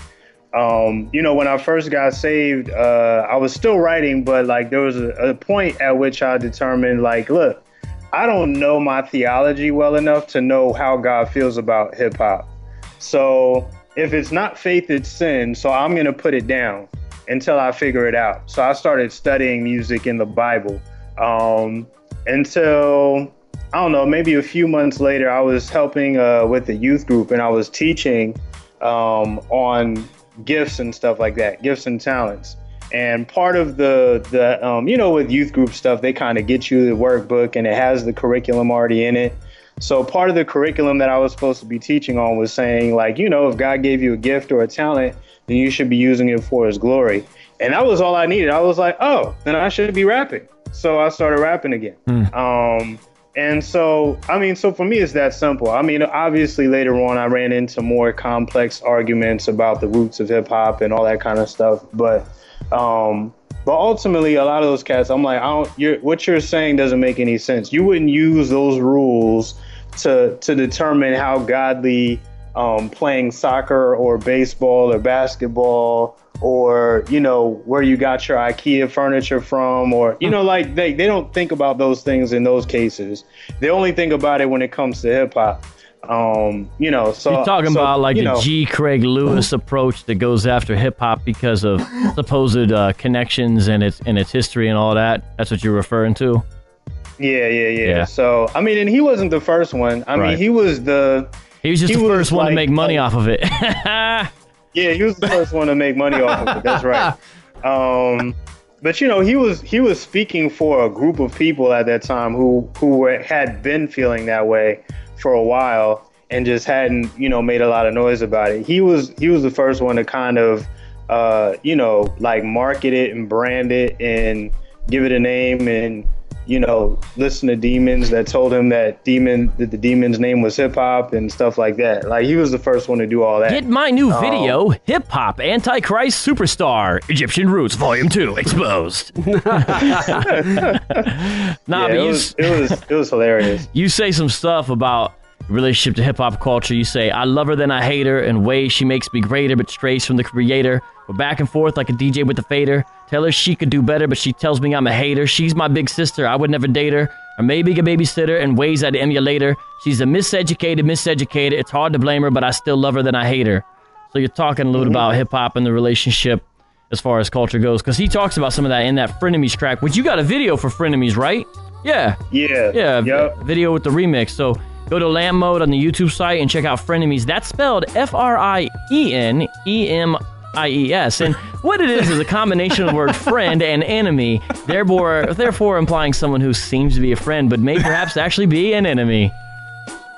L: um, you know, when I first got saved, uh, I was still writing, but like there was a, a point at which I determined, like, look, I don't know my theology well enough to know how God feels about hip hop. So if it's not faith, it's sin. So I'm going to put it down until I figure it out. So I started studying music in the Bible. Um, until, I don't know, maybe a few months later, I was helping uh, with the youth group and I was teaching um, on gifts and stuff like that, gifts and talents. And part of the the um, you know with youth group stuff, they kind of get you the workbook and it has the curriculum already in it. So part of the curriculum that I was supposed to be teaching on was saying like, you know, if God gave you a gift or a talent, then you should be using it for His glory. And that was all I needed. I was like, oh, then I should be rapping. So I started rapping again. Um, and so, I mean, so for me, it's that simple. I mean, obviously, later on, I ran into more complex arguments about the roots of hip hop and all that kind of stuff. But, um, but ultimately, a lot of those cats, I'm like, I don't. You're, what you're saying doesn't make any sense. You wouldn't use those rules to to determine how godly um, playing soccer or baseball or basketball or you know where you got your IKEA furniture from or you know like they, they don't think about those things in those cases. They only think about it when it comes to hip hop. Um, you know, so
E: You're talking
L: so,
E: about like the
L: know,
E: G. Craig Lewis *laughs* approach that goes after hip hop because of supposed uh, connections and its and its history and all that. That's what you're referring to.
L: Yeah, yeah, yeah,
E: Yeah.
L: So I mean, and he wasn't the first one. I
E: Right.
L: mean, he was the
E: He was just the first one to make money off of it. *laughs*
L: Yeah, he was the first one to make money off of it. That's right. *laughs* Um, but you know, he was he was speaking for a group of people at that time who who were, had been feeling that way for a while and just hadn't you know made a lot of noise about it. He was he was the first one to kind of uh, you know like market it and brand it and give it a name and you know listen to demons that told him that demon that the demon's name was hip hop and stuff like that. Like he was the first one to do all that.
E: Get my new
L: Um,
E: video, Hip Hop Antichrist Superstar, Egyptian Roots Volume 2, exposed. *laughs* *laughs* nah,
L: Yeah,
E: but
L: it was, it was it was hilarious. *laughs*
E: you say some stuff about relationship to hip hop culture. You say, I love her, then I hate her, and ways she makes me greater, but strays from the creator. We're back and forth like a DJ with a fader. Tell her she could do better, but she tells me I'm a hater. She's my big sister, I would never date her. Or maybe a babysitter in ways I'd emulate her. She's a miseducated, miseducated. It's hard to blame her, but I still love her, then I hate her. So you're talking a little
L: Mm-hmm.
E: about hip hop and the relationship as far as culture goes, because he talks about some of that in that Frenemies track, which you got a video for Frenemies, right? Yeah.
L: Yeah.
E: Yeah.
L: Yep.
E: Video with the remix. So go to Lamp Mode on the YouTube site and check out Frenemies. That's spelled F R I E N E M I E S. And what it is is a combination of the word friend and enemy, therefore, therefore implying someone who seems to be a friend, but may perhaps actually be an enemy.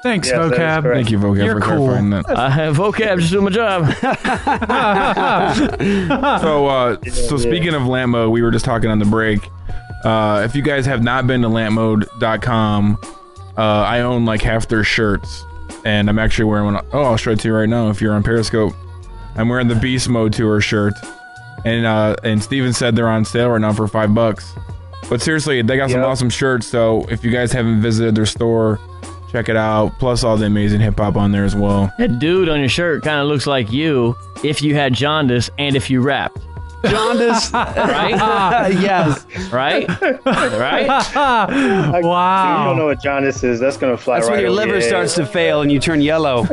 A: Thanks,
H: Yes,
A: vocab.
H: Thank you, vocab,
A: You're
H: for
A: cool.
H: clarifying that.
E: Uh, vocab, just doing my job. *laughs*
H: so, uh, so speaking of lamp mode, we were just talking on the break. Uh, if you guys have not been to lampmode.com, uh, I own like half their shirts, and I'm actually wearing one. Oh, I'll show it to you right now. If you're on Periscope, I'm wearing the Beast Mode tour shirt, and uh, and Steven said they're on sale right now for five bucks. But seriously, they got some awesome shirts. So if you guys haven't visited their store, check it out. Plus all the amazing hip hop on there as well.
E: That dude on your shirt kind of looks like you if you had jaundice and if you rapped.
D: Jaundice, *laughs*
E: right? *laughs*
D: yes.
E: Right? Right? *laughs*
L: wow. You don't know what jaundice is. That's gonna fly
D: That's
L: right
D: when your liver
L: head.
D: starts to fail and you turn yellow.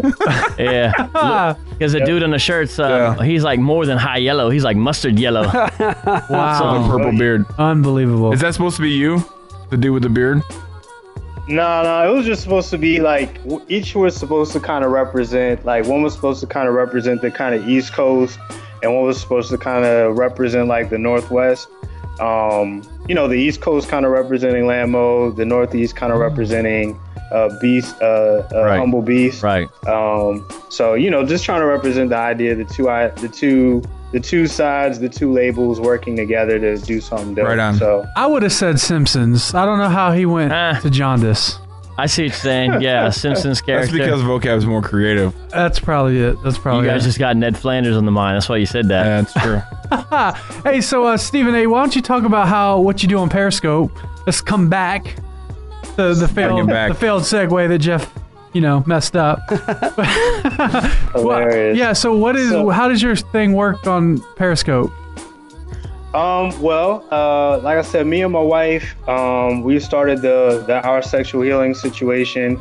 E: Yeah. Because the dude on the shirt's, uh, he's like more than high yellow. He's like mustard yellow.
H: Wow. The purple beard.
A: Unbelievable.
H: Is that supposed to be you? The dude with the beard?
L: No, no, it was just supposed to be like each was supposed to kind of represent like one was supposed to kind of represent the kind of East Coast, and what was supposed to kind of represent like the Northwest. Um, you know, the East Coast kind of representing Lambo, the Northeast kind of representing uh, Beast, uh, uh,
E: Right.
L: Humble Beast.
E: Right.
L: Um, so you know, just trying to represent the idea, the two, i- the two the two sides, the two labels working together to do something different.
H: Right on.
L: So
A: I would have said Simpsons. I don't know how he went to jaundice.
E: I see what you're saying. Yeah, *laughs* Simpsons character.
H: That's because vocab's more creative.
A: That's probably it. That's probably
E: you guys
A: it.
E: just got Ned Flanders on the mind. That's why you said that.
H: Yeah, That's true. *laughs* *laughs*
A: hey, so uh, Stephen A, why don't you talk about how what you do on Periscope? Let's come back. The the failed
H: back.
A: the failed segue that Jeff, you know, messed up. Well, yeah. So what is
L: So-
A: how does your thing work on Periscope?
L: Um, well, uh, like I said, me and my wife, um, we started the, the Our Sexual Healing situation,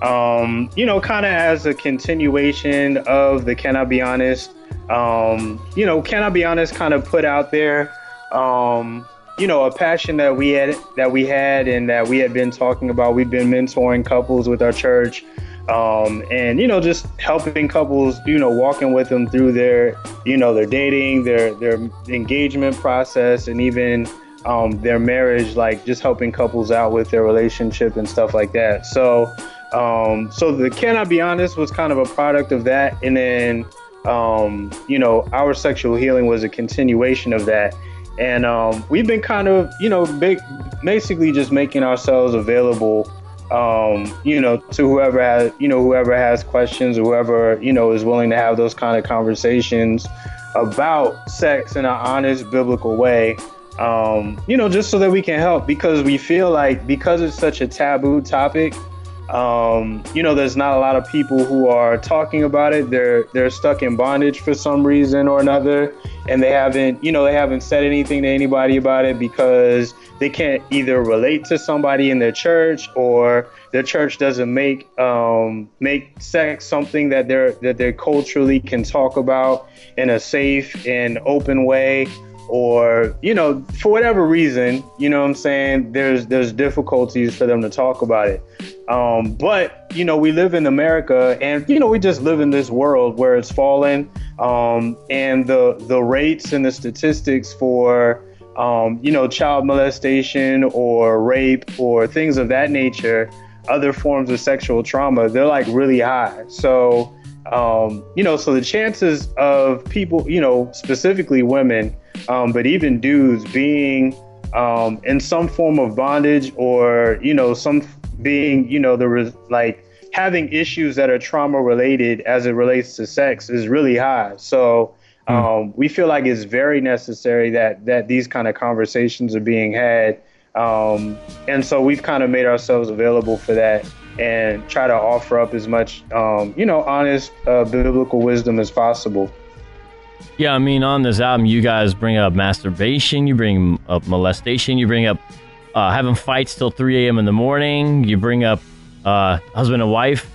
L: um, you know, kind of as a continuation of the Can I Be Honest? Um, you know, Can I Be Honest kind of put out there, um, you know, a passion that we had, that we had and that we had been talking about. We've been mentoring couples with our church. Um, and you know, just helping couples, you know, walking with them through their, you know, their dating, their their engagement process, and even um, their marriage, like just helping couples out with their relationship and stuff like that. So, um, so the Can I Be Honest was kind of a product of that, and then, um, you know, our sexual healing was a continuation of that. And um, we've been kind of, you know, big, basically just making ourselves available um, you know, to whoever has, you know, whoever has questions whoever, you know, is willing to have those kind of conversations about sex in an honest biblical way. Um, you know, just so that we can help because we feel like because it's such a taboo topic, um, you know, there's not a lot of people who are talking about it. They're they're stuck in bondage for some reason or another, and they haven't, you know, they haven't said anything to anybody about it because they can't either relate to somebody in their church or their church doesn't make um, make sex something that they're that they culturally can talk about in a safe and open way or you know for whatever reason you know what i'm saying? There's there's difficulties for them to talk about it. Um, but you know we live in america and you know we just live in this world where it's fallen. Um, and the the rates and the statistics for um, you know child molestation or rape or things of that nature other forms of sexual trauma they're like really high. So um, you know, so the chances of people, you know, specifically women, um, but even dudes being um, in some form of bondage or, you know, some being, you know, the re- like having issues that are trauma related as it relates to sex is really high. So um, we feel like it's very necessary that that these kind of conversations are being had. Um, and so we've kind of made ourselves available for that and try to offer up as much, um, you know, honest uh, biblical wisdom as possible.
E: Yeah, I mean, on this album, you guys bring up masturbation, you bring up molestation, you bring up uh, having fights till 3 a.m. in the morning, you bring up uh, husband and wife,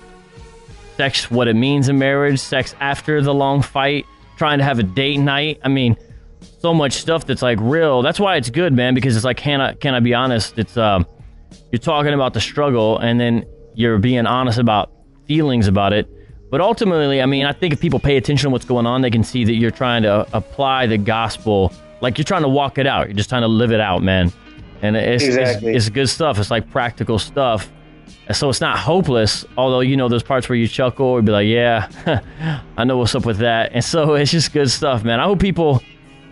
E: sex, what it means in marriage, sex after the long fight, trying to have a date night. I mean, so much stuff that's like real. That's why it's good, man, because it's like, can I, can I be honest? It's, um, you're talking about the struggle and then you're being honest about feelings about it. But ultimately, I mean, I think if people pay attention to what's going on, they can see that you're trying to apply the gospel. Like you're trying to walk it out. You're just trying to live it out, man. And it's,
L: Exactly.
E: it's, it's good stuff. It's like practical stuff. And so it's not hopeless, although, you know, there's parts where you chuckle or be like, yeah, *laughs* I know what's up with that. And so it's just good stuff, man. I hope people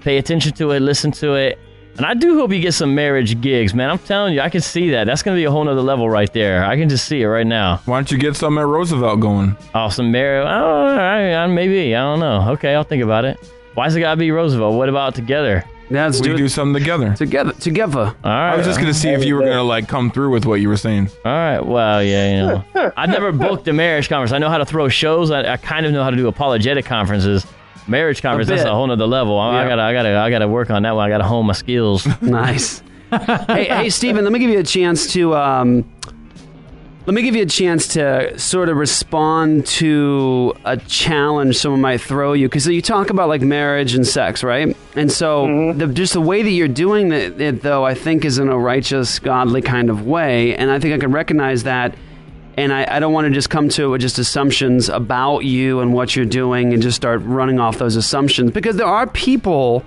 E: pay attention to it, listen to it. And I do hope you get some marriage gigs, man. I'm telling you, I can see that. That's going to be a whole nother level right there. I can just see it right now.
H: Why don't you get some at Roosevelt going?
E: Oh, some marriage. Oh, all right, uh, maybe. I don't know. Okay, I'll think about it. Why's it got to be Roosevelt? What about together?
D: Yeah, let's
H: we
D: do
H: do, something together.
D: together. Together.
E: All right.
H: I was just gonna see if you were gonna like come through with what you were saying.
E: All right. Well, yeah, you know, *laughs* I've never booked a marriage conference. I know how to throw shows. I, I kind of know how to do apologetic conferences. Marriage conference, that's a whole nother level. I, I gotta, I gotta, I gotta work on that one. I gotta hone my skills. *laughs*
D: Nice. hey, hey, Stephen, let me give you a chance to um, let me give you a chance to sort of respond to a challenge someone might throw you because you talk about like marriage and sex, right? And so the, just the way that you're doing it, it, though, I think is in a righteous, godly kind of way, and I think I can recognize that. And I, I don't want to just come to it with just assumptions about you and what you're doing and just start running off those assumptions because there are people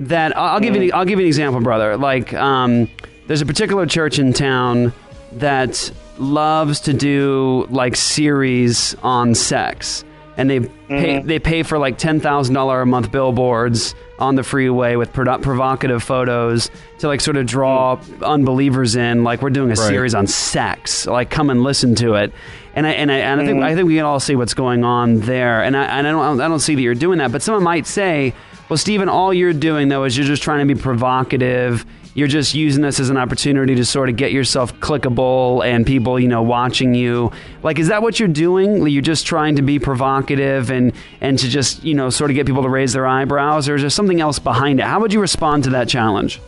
D: that I'll give you I'll give you an example, brother. Like um, there's a particular church in town that loves to do like series on sex. And they pay, they pay for like ten thousand dollar a month billboards on the freeway with produ- provocative photos to like sort of draw unbelievers in. Like we're doing a
H: Right.
D: series on sex. Like come and listen to it. And I and I, and I think
L: Mhm.
D: I think we can all see what's going on there. And I and I don't I don't see that you're doing that. But someone might say, well, Stephen, all you're doing though is you're just trying to be provocative. You're just using this as an opportunity to sort of get yourself clickable and people, you know, watching you. Like, is that what you're doing? You're just trying to be provocative and and to just, you know, sort of get people to raise their eyebrows, or is there something else behind it? How would you respond to that challenge?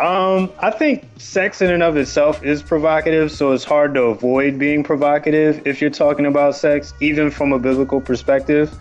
L: Um, I think sex in and of itself is provocative, so it's hard to avoid being provocative if you're talking about sex, even from a biblical perspective.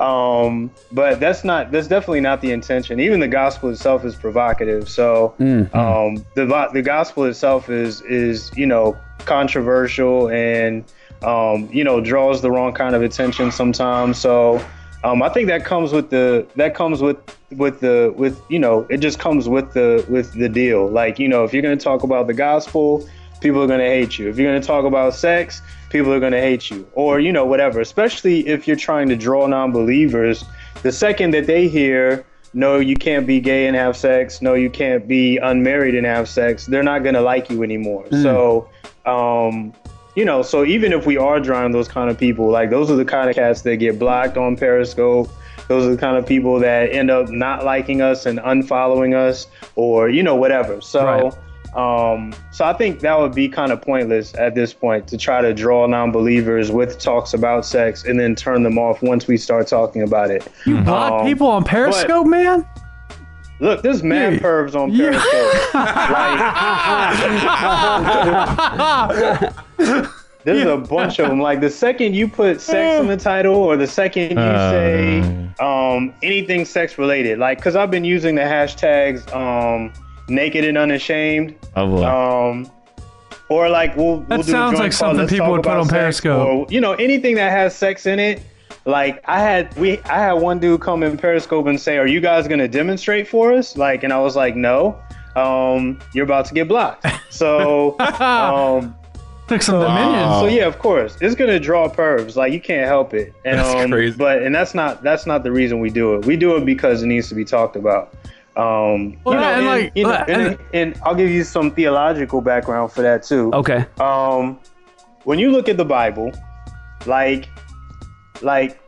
L: Um, but that's not that's definitely not the intention. Even the gospel itself is provocative. So um, the the gospel itself is is you know controversial and um, you know draws the wrong kind of attention sometimes. So um, I think that comes with the that comes with with the with you know it just comes with the with the deal. Like you know if you're going to talk about the gospel, people are going to hate you. If you're going to talk about sex, people are going to hate you, or you know whatever. Especially if you're trying to draw non-believers, the second that they hear no, you can't be gay and have sex. No, you can't be unmarried and have sex. They're not going to like you anymore.
N: Mm.
L: So, um, you know, so even if we are drawing those kind of people, like those are the kind of cats that get blocked on Periscope. Those are the kind of people that end up not liking us and unfollowing us, or you know, whatever. So, um, so I think that would be kind of pointless at this point to try to draw non-believers with talks about sex and then turn them off once we start talking about it.
A: You block
L: Um,
A: people on
L: but-
A: Periscope, man?
L: Look, there's mad pervs on Periscope. like, *laughs* there's a bunch of them. Like the second you put sex in the title, or the second you
E: Uh.
L: say um, anything sex related, like because I've been using the hashtags um, naked and unashamed.
E: Oh boy.
L: Um, or like we'll, we'll
A: That
L: do
A: sounds
L: joint
A: like
L: called
A: something
L: Let's
A: people would put on Periscope.
L: Or you know anything that has sex in it. Like I had we I had one dude come in Periscope and say, "Are you guys gonna demonstrate for us?" Like, and I was like, "No, um, you're about to get blocked." So, *laughs* um,
A: Took some
L: so,
A: dominion.
L: so yeah, of course, it's gonna draw pervs. Like you can't help it. And
H: That's
L: um,
H: crazy.
L: but and that's not that's not the reason we do it. We do it because it needs to be talked about. Um,
A: Well,
L: you know,
A: and
L: and,
A: like-
L: you know,
A: uh,
L: and, and I'll give you some theological background for that too.
D: Okay.
L: Um, when you look at the Bible, like, like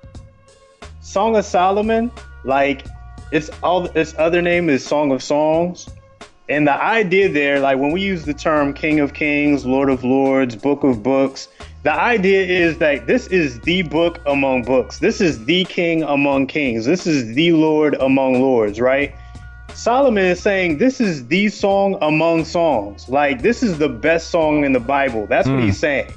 L: Song of Solomon, like its all its other name is Song of Songs. And the idea there, like when we use the term King of Kings, Lord of Lords, Book of Books, the idea is that this is the book among books. This is the king among kings. This is the Lord among lords, right? Solomon is saying this is the song among songs. Like this is the best song in the Bible. That's what
N: Mm.
L: he's saying.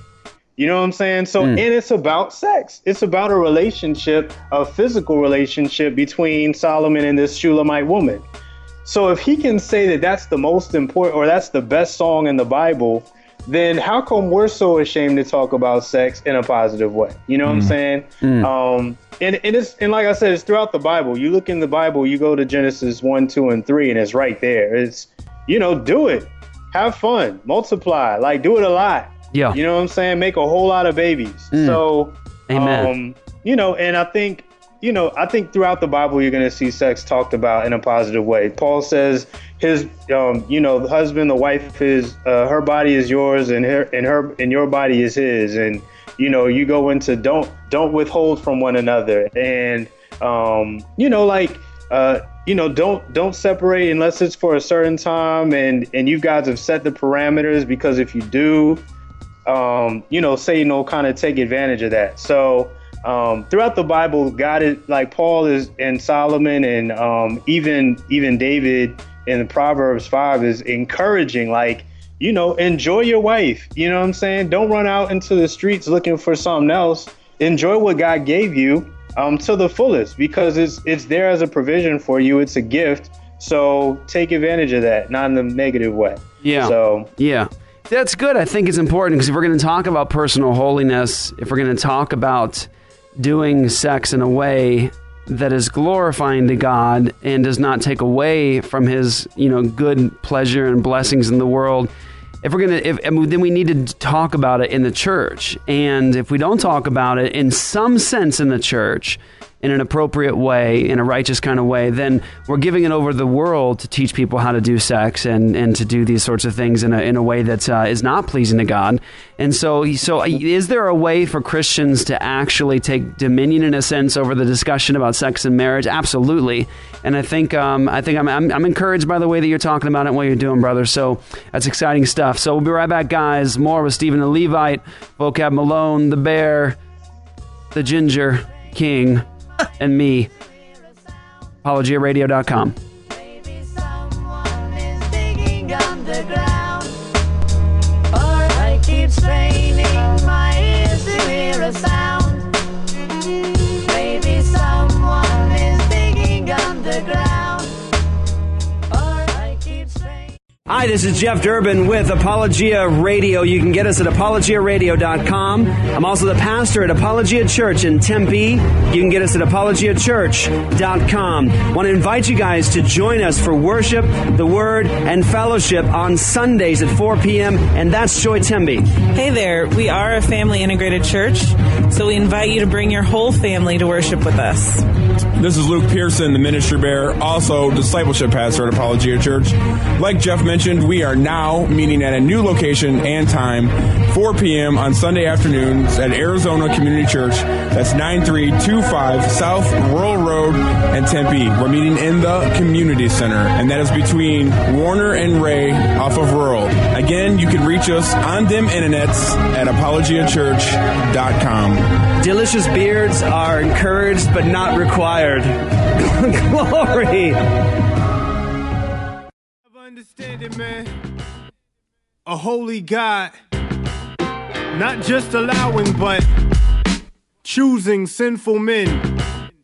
L: You know what I'm saying? So,
N: Mm.
L: and it's about sex. It's about a relationship, a physical relationship between Solomon and this Shulamite woman. So, if he can say that that's the most important or that's the best song in the Bible, then how come we're so ashamed to talk about sex in a positive way? You know what I'm saying? Um, and, and it's and like I said, it's throughout the Bible. You look in the Bible, you go to Genesis one, two, and three, and it's right there. It's you know, do it, have fun, multiply, like do it a lot.
D: Yeah.
L: You know what I'm saying? Make a whole lot of babies.
D: Mm.
L: So,
D: Amen.
L: Um, you know, and I think, you know, I think throughout the Bible you're going to see sex talked about in a positive way. Paul says his, um, you know, the husband, the wife is, uh, her body is yours, and her, and her, and your body is his, and you know, you go into don't, don't withhold from one another, and um, you know, like. Uh, you know, don't don't separate unless it's for a certain time, and and you guys have set the parameters because if you do, um, you know, Satan will kind of take advantage of that. So um, throughout the Bible, God is like Paul is and Solomon and um, even even David in the Proverbs five is encouraging like you know enjoy your wife. You know what I'm saying? Don't run out into the streets looking for something else. Enjoy what God gave you um, to the fullest because it's it's there as a provision for you. It's a gift. So take advantage of that, not in a negative way.
D: Yeah.
L: So
D: yeah. That's good. I think it's important because if we're going to talk about personal holiness, if we're going to talk about doing sex in a way that is glorifying to God and does not take away from his, you know, good pleasure and blessings in the world, if we're gonna, if then we need to talk about it in the church. And if we don't talk about it in some sense in the church, in an appropriate way, in a righteous kind of way, then we're giving it over the world to teach people how to do sex and, and to do these sorts of things in a, in a way that uh, is not pleasing to God. And so, so is there a way for Christians to actually take dominion in a sense over the discussion about sex and marriage? Absolutely. And I think um, I think I'm, I'm, I'm encouraged by the way that you're talking about it and what you're doing, brother. So that's exciting stuff. So we'll be right back, guys. More with Stephen the Levite, Vocab Malone, the Bear, the Ginger King, and me. ApologiaRadio.com. Hi, this is Jeff Durbin with Apologia Radio. You can get us at apologiaradio.com. I'm also the pastor at Apologia Church in Tempe. You can get us at apologiachurch.com. Want to invite you guys to join us for worship, the word, and fellowship on Sundays at 4 p.m. And that's Joy Tempe.
F: Hey there, we are a family integrated church, so we invite you to bring your whole family to worship with us.
P: This is Luke Pierson, the ministry bearer, also discipleship pastor at Apologia Church. Like Jeff mentioned, we are now meeting at a new location and time, 4 p.m. on Sunday afternoons at Arizona Community Church. That's 9325 South Rural Road and Tempe. We're meeting in the community center, and that is between Warner and Ray off of Rural. Again, you can reach us on them internets at apologiachurch.com.
D: Delicious beards are encouraged but not required. *laughs* Glory.
Q: Man. A holy God, not just allowing, but choosing sinful men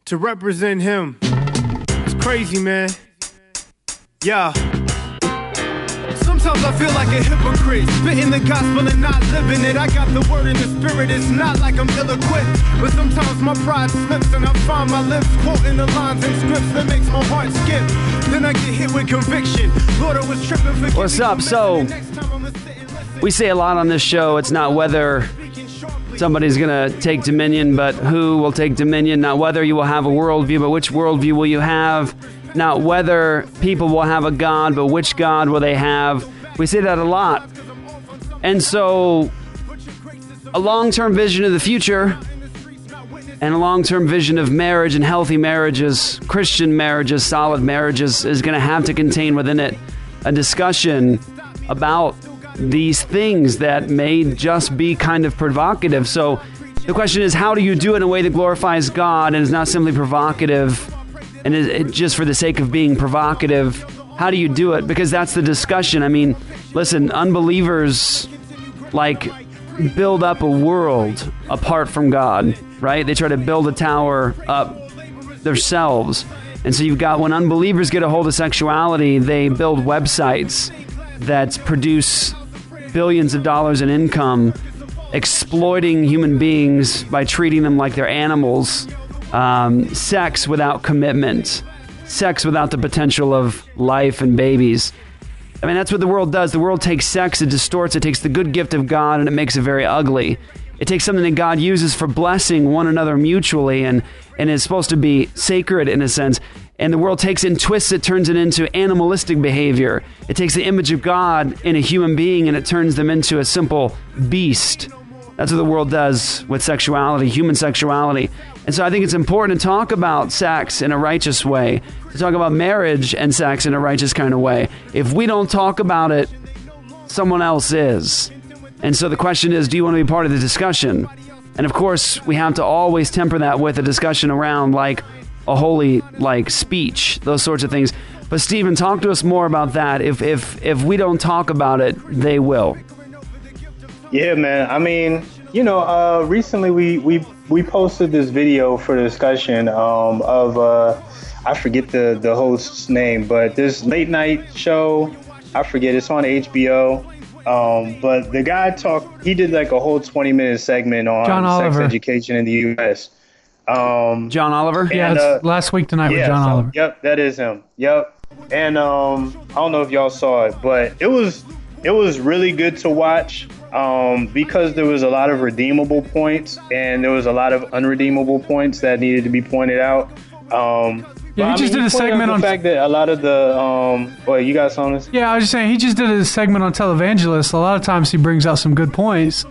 Q: to represent Him. It's crazy, man. Yeah. Sometimes I feel like a hypocrite, spitting the gospel and not living it. I got the word in the spirit, it's not like I'm ill equipped. But sometimes my pride slips and I find my lips quoting the lines and scripts that makes my heart skip. Then I get hit with conviction. Lord, I was tripping for
D: What's up? So, we say a lot on this show. It's not whether somebody's going to take dominion, but who will take dominion. Not whether you will have a worldview, but which worldview will you have. Not whether people will have a God, but which God will they have. We say that a lot. And so, a long term vision of the future and a long term vision of marriage and healthy marriages, Christian marriages, solid marriages, is going to have to contain within it a discussion about these things that may just be kind of provocative. So the question is, how do you do it in a way that glorifies God and is not simply provocative and it just for the sake of being provocative? How do you do it? Because that's the discussion. I mean, listen, unbelievers like build up a world apart from God, right? They try to build a tower up themselves. And so you've got when unbelievers get a hold of sexuality, they build websites that produce billions of dollars in income, exploiting human beings by treating them like they're animals, um, sex without commitment, sex without the potential of life and babies. I mean, that's what the world does. The world takes sex, it distorts, it takes the good gift of God, and it makes it very ugly. It takes something that God uses for blessing one another mutually and, and is supposed to be sacred in a sense. And the world takes it and twists it, turns it into animalistic behavior. It takes the image of God in a human being and it turns them into a simple beast. That's what the world does with sexuality, human sexuality. And so I think it's important to talk about sex in a righteous way, to talk about marriage and sex in a righteous kind of way. If we don't talk about it, someone else is. And so the question is do you want to be part of the discussion? And of course, we have to always temper that with a discussion around like a holy like speech, those sorts of things. But Stephen, talk to us more about that. If if if we don't talk about it, they will.
L: Yeah, man. I mean, you know, uh, recently we we we posted this video for discussion um, of uh, I forget the the host's name, but this late night show. I forget. It's on HBO. Um, but the guy talked. He did like a whole twenty minute segment on
A: John
L: sex education in the U.S. Um,
D: John Oliver.
A: Yeah,
L: and,
A: it's
L: uh,
A: last week tonight with John
L: so-
A: Oliver.
L: Yep, that is him. Yep. And um, I don't know if y'all saw it, but it was it was really good to watch um, because there was a lot of redeemable points and there was a lot of unredeemable points that needed to be pointed out. Um,
A: Yeah, he
L: but,
A: just did a segment
L: the
A: on-
L: fact that a lot of the. Um, wait, you got something?
A: Yeah, I was just saying he just did a segment on televangelist. A lot of times he brings out some good points,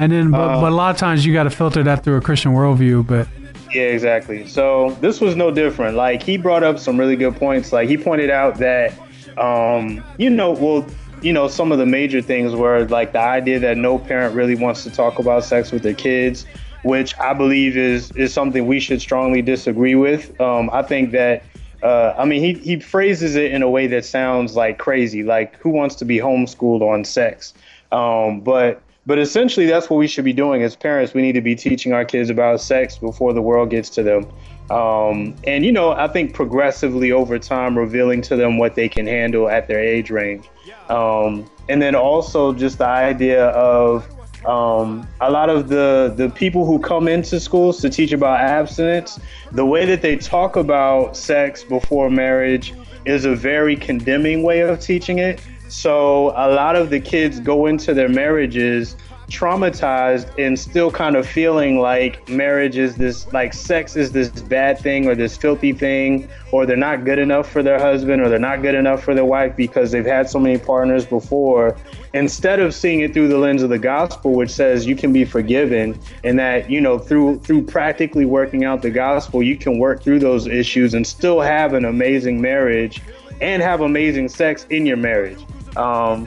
A: and then but,
L: Uh,
A: but a lot of times you got to filter that through a Christian worldview. But
L: Yeah, exactly. So this was no different. Like he brought up some really good points. Like he pointed out that, um, you know, well, you know, some of the major things were like the idea that no parent really wants to talk about sex with their kids, which I believe is is something we should strongly disagree with. Um, I think that. Uh, I mean, he, he phrases it in a way that sounds like crazy, like who wants to be homeschooled on sex? Um, but but essentially, that's what we should be doing as parents. We need to be teaching our kids about sex before the world gets to them. Um, and, you know, I think progressively over time, revealing to them what they can handle at their age range. Um, and then also just the idea of um, a lot of the, the people who come into schools to teach about abstinence, the way that they talk about sex before marriage is a very condemning way of teaching it. So a lot of the kids go into their marriages traumatized and still kind of feeling like marriage is this like sex is this bad thing or this filthy thing or they're not good enough for their husband or they're not good enough for their wife because they've had so many partners before. Instead of seeing it through the lens of the gospel which says you can be forgiven and that you know through through practically working out the gospel you can work through those issues and still have an amazing marriage and have amazing sex in your marriage. Um,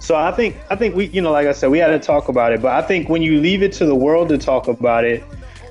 L: so I think I think we you know like I said we had to talk about it, but I think when you leave it to the world to talk about it,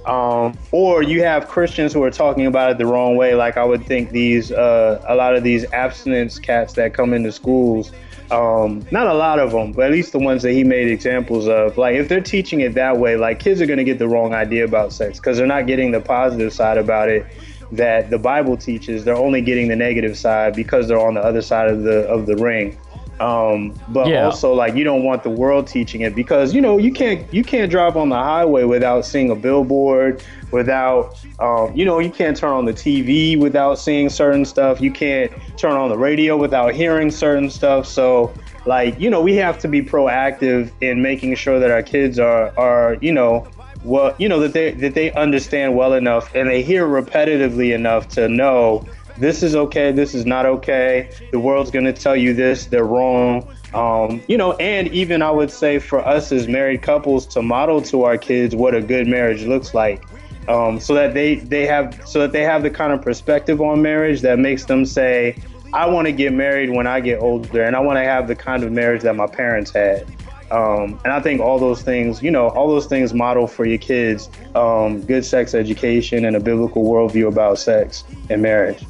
L: um, or you have Christians who are talking about it the wrong way, like I would think these uh, a lot of these abstinence cats that come into schools, um, not a lot of them, but at least the ones that he made examples of, like if they're teaching it that way, like kids are going to get the wrong idea about sex because they're not getting the positive side about it that the Bible teaches. They're only getting the negative side because they're on the other side of the of the ring. Um, but
E: Yeah.
L: also like you don't want the world teaching it because you know you can't you can't drive on the highway without seeing a billboard without um, you know you can't turn on the TV without seeing certain stuff you can't turn on the radio without hearing certain stuff so like you know we have to be proactive in making sure that our kids are are you know well you know that they that they understand well enough and they hear repetitively enough to know this is okay, this is not okay. The world's going to tell you this, they're wrong. Um, you know, and even I would say for us as married couples to model to our kids what a good marriage looks like. Um, so that they, they have so that they have the kind of perspective on marriage that makes them say, I want to get married when I get older and I want to have the kind of marriage that my parents had. Um, and I think all those things, you know, all those things model for your kids um, good sex education and a biblical worldview about sex and marriage.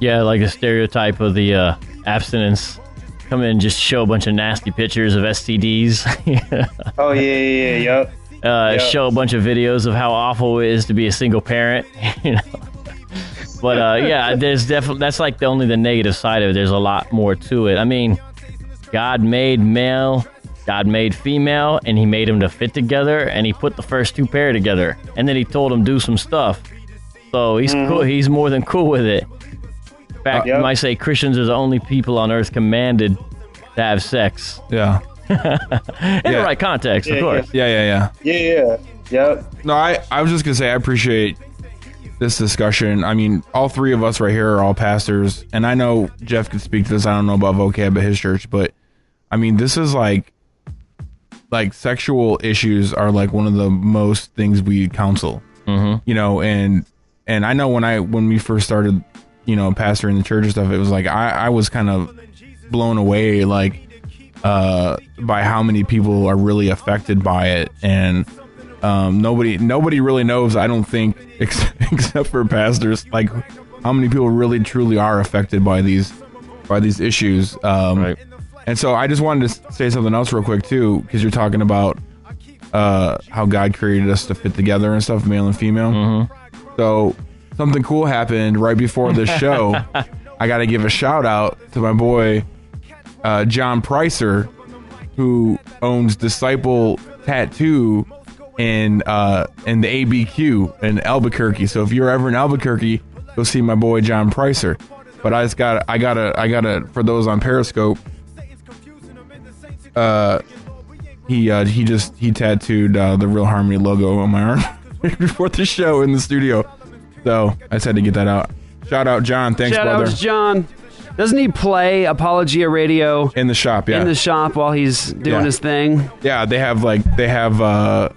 E: Yeah, like a stereotype of the uh, abstinence. Come in and just show a bunch of nasty pictures of STDs. *laughs*
L: Oh yeah, yeah, yeah, yep.
E: uh,
L: Yep.
E: show a bunch of videos of how awful it is to be a single parent. *laughs* you know? But uh, *laughs* yeah, there's definitely that's like the only the negative side of it. There's a lot more to it. I mean, God made male, God made female, and He made them to fit together, and He put the first two pair together, and then He told them do some stuff. So he's
L: Mm-hmm.
E: cool. He's more than cool with it. In fact, you might say Christians are the only people on earth commanded to have sex.
H: Yeah. *laughs*
E: In the right context, of
H: Yeah,
E: course.
H: Yeah, yeah, yeah.
L: Yeah, yeah. Yep.
H: No, I, I was just gonna say I appreciate this discussion. I mean, all three of us right here are all pastors, and I know Jeff could speak to this. I don't know about vocab at his church, but I mean, this is like like sexual issues are like one of the most things we counsel.
E: Mm-hmm.
H: You know, and and I know when I when we first started, you know, pastor in the church and stuff, it was like I I was kind of blown away like uh by how many people are really affected by it. And um nobody nobody really knows i don't think *laughs* ex- except for pastors like how many people really truly are affected by these by these issues. Um and so i just wanted to say something else real quick too because you're talking about uh how god created us to fit together and stuff male and female. So something cool happened right before this show *laughs* i gotta give a shout out to my boy uh, John Pricer, who owns Disciple Tattoo in uh, in the ABQ in Albuquerque. So if you're ever in Albuquerque, go see my boy John Pricer. But I just got I gotta I gotta for those on Periscope. uh, he uh, he just he tattooed uh, the Real Harmony logo on my arm *laughs* before the show in the studio. So I just had to get that out. Shout out John, thanks
D: Shout
H: brother.
D: out to John. Doesn't he play Apologia Radio
H: in the shop? Yeah,
D: in the shop while he's doing
H: Yeah.
D: his thing?
H: Yeah, they have like they have uh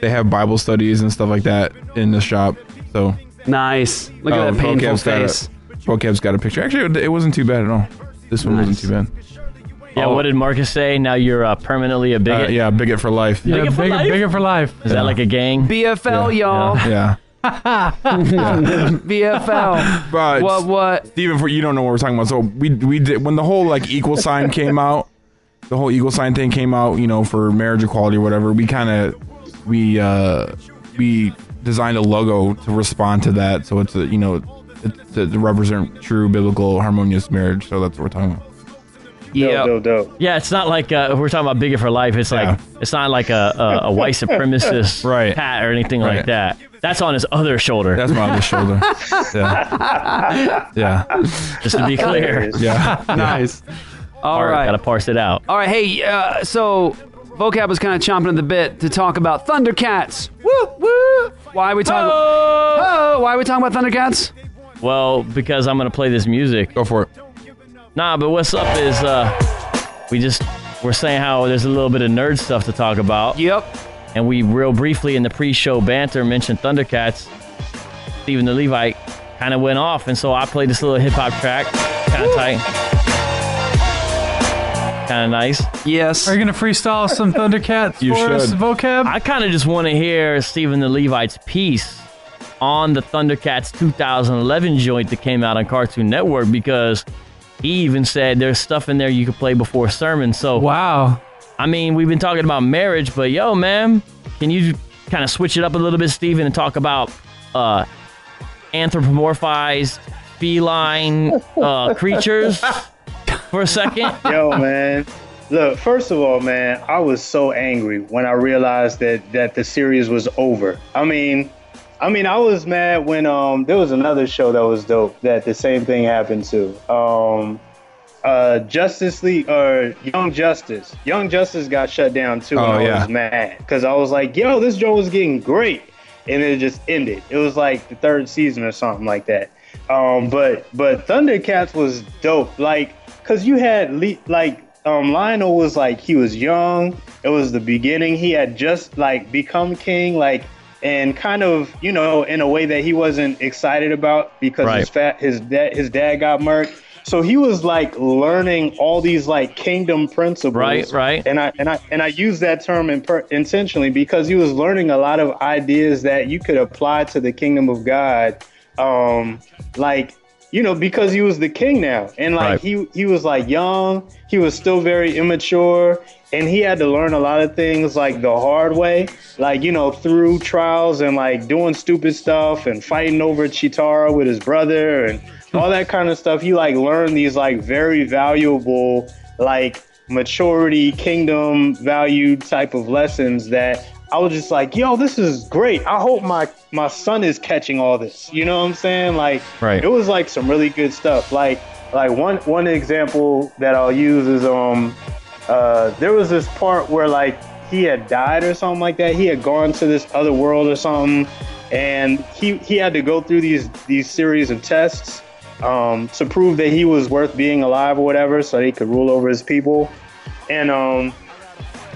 H: they have Bible studies and stuff like that in the shop. So
D: nice. Look at that painful
H: Vocab's got a-
D: face.
H: Vocab's got a picture. Actually, it wasn't too bad at all. This one wasn't too bad.
E: Yeah, what did Marcus say? Now you're uh, permanently a bigot.
H: Uh, yeah, bigot for life.
A: Yeah,
E: Bigot for
A: bigger,
E: life?
A: bigger for life.
E: Is that like a gang?
D: BFL, y'all.
H: Yeah. *laughs*
D: BFL.
H: But
D: What? What?
H: Steven, for you don't know what we're talking about. So we we did when the whole like equal sign came out, the whole equal sign thing came out. You know, for marriage equality or whatever. We kind of we uh we designed a logo to respond to that. So it's a you know it's to, to represent true biblical harmonious marriage. So that's what we're talking about.
D: Yeah.
L: Dope, dope.
E: Yeah, it's not like uh, we're talking about bigot for life. It's like it's not like a, a, a white *laughs* supremacist
H: Right.
E: pat or anything like that. That's on his other shoulder.
H: That's my other shoulder. *laughs* Yeah. Yeah.
E: Just to be clear.
H: Yeah. *laughs*
D: Nice. All
E: All right,
D: right.
E: gotta parse it out.
D: All right. Hey, uh, so vocab was kind of chomping at the bit to talk about Thundercats. Woo woo. Why are we talking? Oh, why are we talking about Thundercats?
E: Well, because I'm gonna play this music.
H: Go for it.
E: Nah, but what's up is uh, we just we're saying how there's a little bit of nerd stuff to talk about.
D: Yep.
E: And we real briefly in the pre-show banter mentioned Thundercats. Stephen the Levite kind of went off, and so I played this little hip hop track, kind of tight, kind of nice.
D: Yes.
A: Are you gonna freestyle some Thundercats
E: You
A: for us,
E: should.
A: vocab?
E: I kind of just want to hear Stephen the Levite's piece on the Thundercats 2011 joint that came out on Cartoon Network because he even said there's stuff in there you could play before sermons. So
A: wow.
E: I mean, we've been talking about marriage, but yo, man, can you kind of switch it up a little bit, Stephen, and talk about uh, anthropomorphized feline uh, *laughs* creatures for a second? *laughs*
L: Yo, man. Look, first of all, man, I was so angry when I realized that that the series was over. I mean, I mean, I was mad when um there was another show that was dope that the same thing happened to. Um uh Justice League or Young Justice. Young Justice got shut down too and
H: Oh,
L: I
H: yeah.
L: was mad cuz I was like, "Yo, this show was getting great." And it just ended. It was like the third season or something like that. Um but but Thundercats was dope. Like cuz you had le- like um Lion-O was like he was young. It was the beginning. He had just like become king like and kind of, you know, in a way that he wasn't excited about because his
E: Right.
L: fat his dad his dad got murked. So he was like learning all these like kingdom principles.
E: Right, right.
L: And I and I and I use that term intentionally because he was learning a lot of ideas that you could apply to the kingdom of God. Um, like you know, because he was the king now, and like
E: Right.
L: he he was like young, he was still very immature, and he had to learn a lot of things like the hard way, like you know through trials and like doing stupid stuff and fighting over Cheetara with his brother and all that kind of stuff. You like learn these like very valuable like maturity, kingdom value type of lessons that I was just like, yo, this is great. I hope my my son is catching all this. You know what I'm saying? Like,
E: Right.
L: it was like some really good stuff. Like, like one one example that I'll use is um, uh, there was this part where like he had died or something like that. He had gone to this other world or something, and he he had to go through these these series of tests um, to prove that he was worth being alive or whatever, so he could rule over his people. And um,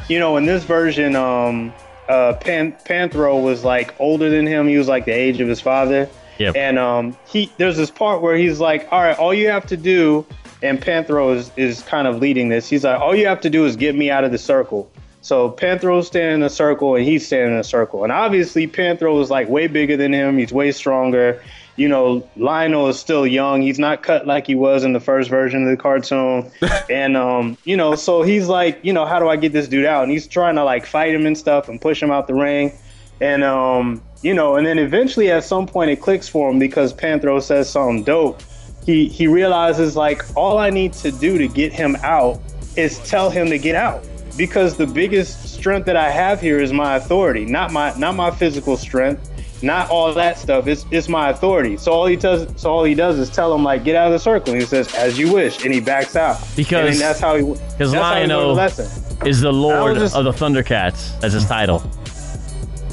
L: you know, in this version, um, uh, Pan- Panthro was like older than him. He was like the age of his father.
E: Yep.
L: And um, he there's this part where he's like, "All right, all you have to do," and Panthro is is kind of leading this. He's like, "All you have to do is get me out of the circle." So Panthro's standing in a circle and he's standing in a circle. And obviously Panthro is like way bigger than him. He's way stronger. You know, Lion-O is still young. He's not cut like he was in the first version of the cartoon. *laughs* and um, you know, so he's like, you know, how do I get this dude out? And he's trying to like fight him and stuff and push him out the ring. And um, you know, and then eventually at some point it clicks for him because Panthro says something dope. He he realizes like all I need to do to get him out is tell him to get out because the biggest strength that I have here is my authority, not my not my physical strength, not all that stuff. It's it's my authority. So all he does so all he does is tell him like get out of the circle. And he says as you wish, and he backs out.
E: Because-
L: and that's how he
E: because
L: that's how he learned the
E: Lion-O
L: lesson.
E: is the Lord
L: just-
E: of the Thundercats. That's his title.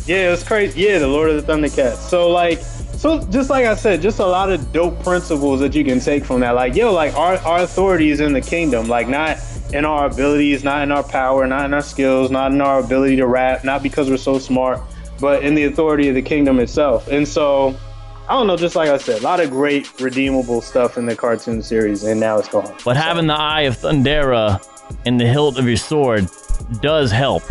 L: Yeah, it's crazy. Yeah, the Lord of the Thundercats. So like, so just like I said, just a lot of dope principles that you can take from that. Like, yo, like our our authority is in the kingdom. Like, not in our abilities, not in our power, not in our skills, not in our ability to rap, not because we're so smart, but in the authority of the kingdom itself. And so, I don't know. Just like I said, a lot of great redeemable stuff in the cartoon series, and now it's gone.
E: But having the eye of Thundera in the hilt of your sword does help.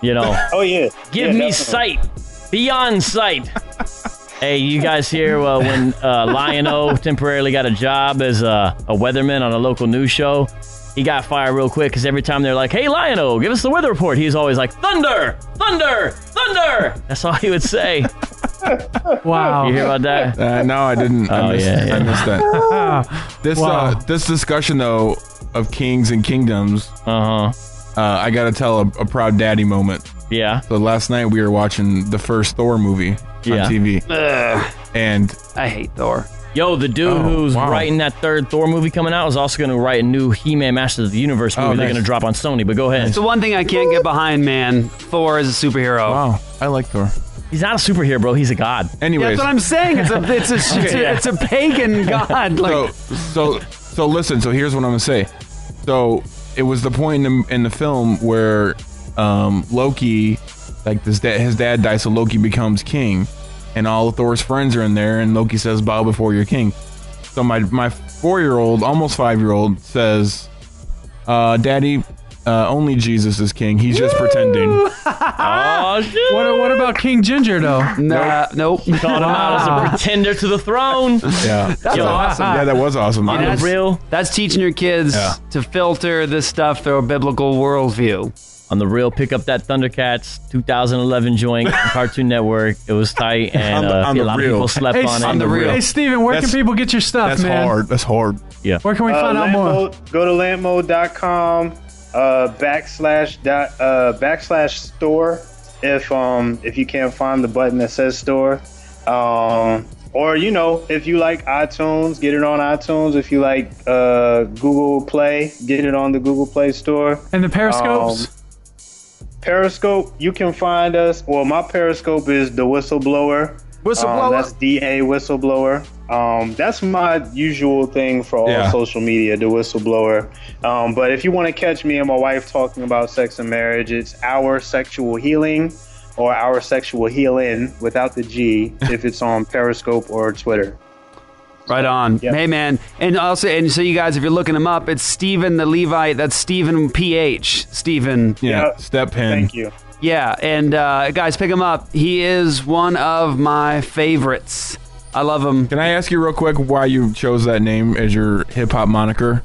E: You know. *laughs*
L: Oh yeah.
E: Give
L: Yeah,
E: me
L: definitely.
E: sight beyond sight. *laughs* hey, you guys hear uh, when uh, Lion-O temporarily got a job as a, a weatherman on a local news show? He got fired real quick because every time they're like, "Hey, Lion-O, give us the weather report," he's always like, "Thunder, thunder, thunder." That's all he would say. *laughs*
A: Wow.
E: You hear about that?
H: Uh, no, I didn't.
E: Oh,
H: I missed,
E: yeah, yeah.
H: I missed that. *laughs* this
A: Wow.
H: uh, this discussion though of kings and kingdoms.
E: Uh-huh.
H: Uh I gotta tell a, a proud daddy moment.
E: Yeah.
H: So last night we were watching the first Thor movie
E: Yeah.
H: on TV,
D: Ugh,
H: and
D: I hate Thor.
E: Yo, the dude
H: Oh,
E: who's
H: wow.
E: writing that third Thor movie coming out is also going to write a new He-Man Masters of the Universe movie.
H: Oh,
E: They're going to drop on Sony. But go ahead.
D: It's the one thing I can't get behind, man. Thor is a superhero.
H: wow, I like Thor.
E: He's not a superhero, bro. He's a god.
D: Yeah,
H: Anyways,
D: that's what I'm saying. It's a *laughs* it's a, it's a,
E: Yeah.
D: it's a pagan god. Like,
H: so so so listen. So here's what I'm gonna say. So it was the point in the, in the film where um, Loki, like this, dad, his dad dies, so Loki becomes king, and all of Thor's friends are in there, and Loki says, "Bow before your king." So my my four year old, almost five year old, says, uh, "Daddy." Uh, only Jesus is king. He's just pretending. *laughs*
E: Oh, shit.
A: What, what about King Ginger though?
D: nah, nope.
E: Called him out as a pretender to the throne. *laughs*
H: Yeah,
D: That's
E: Yo,
D: awesome.
H: yeah, that was awesome.
E: On
D: that's,
E: real,
D: that's teaching your kids
H: Yeah.
D: to filter this stuff through a biblical worldview.
E: On the real, pick up that Thundercats 2011 joint on Cartoon Network. It was tight, *laughs* and
H: On the-
E: uh,
H: on
E: a
H: the
E: lot
H: real.
E: of people slept
A: Hey,
E: on it.
H: On the real.
A: Hey Steven, where
H: That's-
A: can people get your stuff,
H: That's
A: man?
H: hard. That's hard.
E: Yeah.
A: Where can we
L: Uh,
A: find out more?
L: Go to lampmode.com uh, backslash dot uh, backslash store if um if you can't find the button that says store. Um, or you know if you like iTunes, get it on iTunes. If you like uh, Google Play, get it on the Google Play Store.
A: And the Periscopes?
L: Um, Periscope, you can find us. Well, my Periscope is the whistleblower.
D: Whistleblower?
L: Um, that's DA whistleblower. Um, that's my usual thing for all
H: Yeah.
L: social media, the whistleblower. Um, but if you want to catch me and my wife talking about sex and marriage, it's our sexual healing or our sexual healing without the G if it's on Periscope or Twitter.
D: Right on.
L: Yep.
D: Hey, man. And also, and so you guys, if you're looking him up, it's Stephen the Levite. That's Stephen PH. Stephen.
H: Yeah,
L: Yeah.
H: step pen.
L: Thank you.
D: Yeah. And uh, guys, pick him up. He is one of my favorites. I love him.
H: Can I ask you real quick why you chose that name as your hip hop moniker?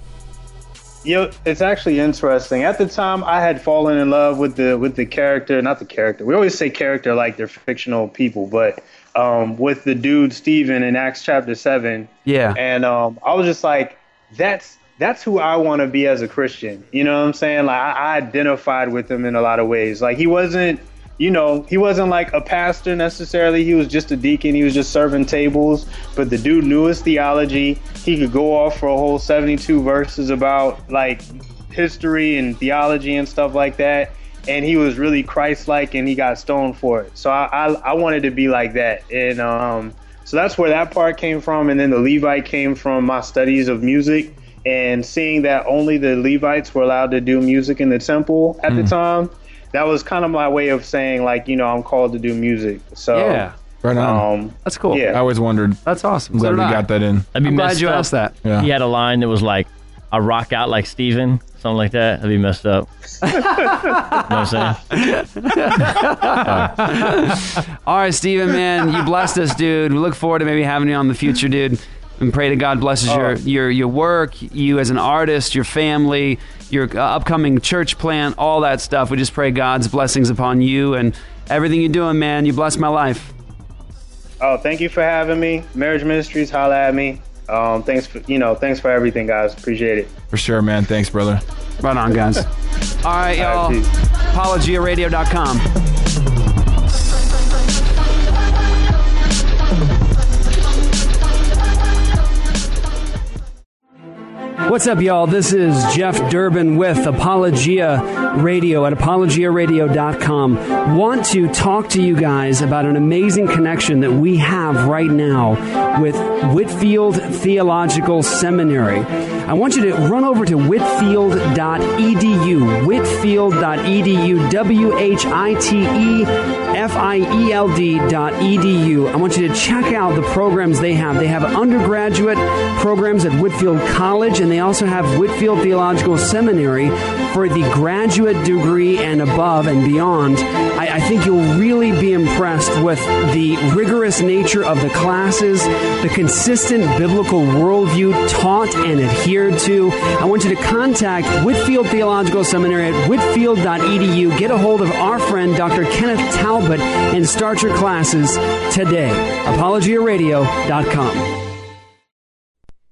L: Yeah, it's actually interesting. At the time, I had fallen in love with the with the character, not the character. We always say character like they're fictional people, but um, with the dude Stephen in Acts chapter seven.
D: Yeah.
L: And um, I was just like, that's that's who I want to be as a Christian. You know what I'm saying? Like I, I identified with him in a lot of ways. Like he wasn't, you know, he wasn't like a pastor necessarily. He was just a deacon. He was just serving tables. But the dude knew his theology. He could go off for a whole 72 verses about like history and theology and stuff like that. And he was really Christ-like, and he got stoned for it. So I, I, I wanted to be like that, and um, so that's where that part came from. And then the Levite came from my studies of music and seeing that only the Levites were allowed to do music in the temple at the time. That was kind of my way of saying, like, you know, I'm called to do music. So
D: Yeah.
H: Right on.
L: Um,
D: That's cool.
L: Yeah.
H: I always wondered.
D: That's awesome.
H: I'm glad
D: So
H: we
D: I.
H: got that in.
E: I'd be
D: I'm glad
E: messed
D: you
E: up.
D: asked that.
H: Yeah.
E: He had a line that was like, "I rock out like Steven, something like that. That'd be messed up. *laughs* you know what I'm saying? *laughs*
D: All right, Steven, man, you blessed us, dude. We look forward to maybe having you on in the future, dude. And pray to God blesses your, your your work, you as an artist, your family, your uh, upcoming church plant, all that stuff. We just pray God's blessings upon you and everything you're doing, man. You bless my life.
L: Oh, thank you for having me. Marriage Ministries, holla at me. Um, thanks for you know, thanks for everything, guys. Appreciate it.
H: For sure, man. Thanks, brother.
D: Right on, guys. All right, y'all.
L: All right, peace.
D: ApologiaRadio.com. What's up, y'all? This is Jeff Durbin with Apologia Radio at apologiaradio.com. Want to talk to you guys about an amazing connection that we have right now with Whitefield Theological Seminary. I want you to run over to whitefield.edu, whitefield.edu, W H I T E F I E L D dot edu. I want you to check out the programs they have. They have undergraduate programs at Whitefield College, and they also have Whitefield Theological Seminary for the graduate degree and above and beyond. I, I think you'll really be impressed with the rigorous nature of the classes, the consistent biblical worldview taught and adhered to. I want you to contact Whitefield Theological Seminary at whitefield.edu. Get a hold of our friend Dr. Kenneth Talbot and start your classes today. ApologiaRadio.com.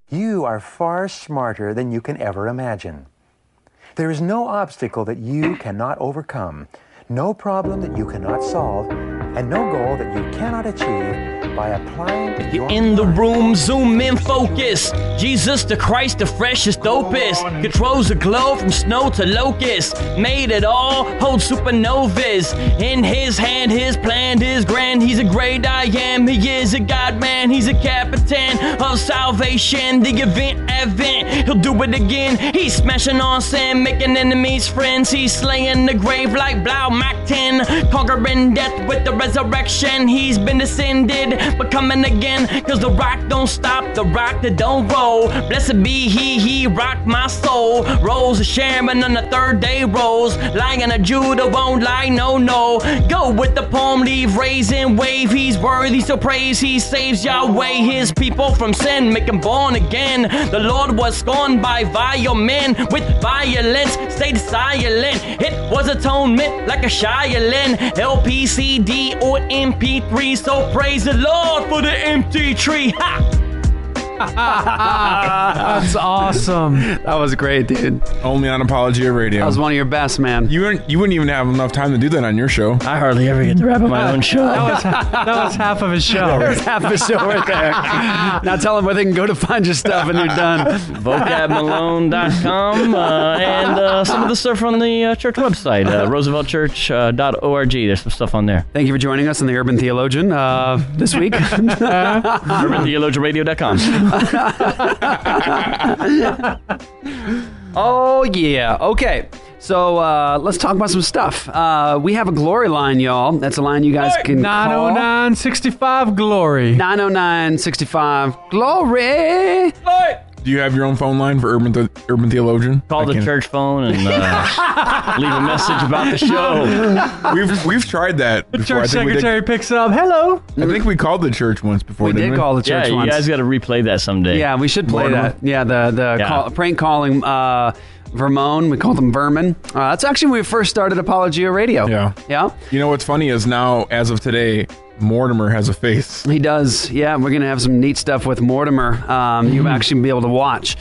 R: You are far smarter than you can ever imagine. There is no obstacle that you cannot overcome, no problem that you cannot solve, and no goal that you cannot achieve by applying your
E: In the room, zoom in, focus. Jesus the Christ, the freshest, dopest. Controls the globe from snow to locust. Made it all, holds supernovas. In his hand, his plan is grand. He's a great I am. He is a God man. He's a captain of salvation. The event, event. He'll do it again. He's smashing on sin, making enemies friends. He's slaying the grave like Blau Mac 10. Conquering death with the resurrection. He's been ascended, but coming again. Cause the rock don't stop, the rock that don't roll. Blessed be he, he rocked my soul. Rose of Sharon on the third day rose. Lion of Judah won't lie, no, no. Go with the palm leaf, raise and wave. He's worthy, so praise. He saves Yahweh, his people from sin, make them born again. The Lord was scorned by vile men with violence, stayed silent. It was atonement like a Shaolin, LPCD or MP3. So praise the Lord for the empty tree. Ha!
A: That's *laughs* awesome.
D: That was great, dude.
H: Only on Apologia Radio.
D: That was one of your best, man.
H: You wouldn't, you wouldn't even have enough time to do that on your show.
E: I hardly ever get to wrap up my own show.
A: That was, *laughs* that was half of his show.
D: There's half a show right there. *laughs* now tell them where they can go to find your stuff and you're done.
E: vocabmalone.com uh, and uh, some of the stuff on the uh, church website, uh, rooseveltchurch.org. There's some stuff on there.
D: Thank you for joining us on the Urban Theologian uh, this week.
E: UrbanTheologianRadio.com. *laughs*
D: oh, yeah. Okay. So uh, let's talk about some stuff. Uh, we have a glory line, y'all. That's a line you guys can call.
A: 90965 Glory.
D: 90965 Glory.
H: Do you have your own phone line for Urban the- Urban Theologian?
E: Call
H: I
E: the
H: can-
E: church phone and uh, *laughs* leave a message about the show.
H: We've we've tried that.
A: The
H: before. I
A: church
H: think we did-
A: secretary picks up. Hello.
H: I think we called the church once before.
D: We
H: didn't
D: did call the
E: Yeah,
D: church
E: you
D: once.
E: guys got to replay that someday.
D: Yeah, we should play
H: Mortimer?
D: that. Yeah, the the
E: Yeah.
D: Call, prank calling uh, Vermon. We called them Vermin. Uh, that's actually when we first started Apologia Radio.
H: Yeah.
D: Yeah.
H: You know what's funny is now, as of today, Mortimer has a face.
D: He does. Yeah, we're gonna have some neat stuff with Mortimer. Um, you actually be able to watch.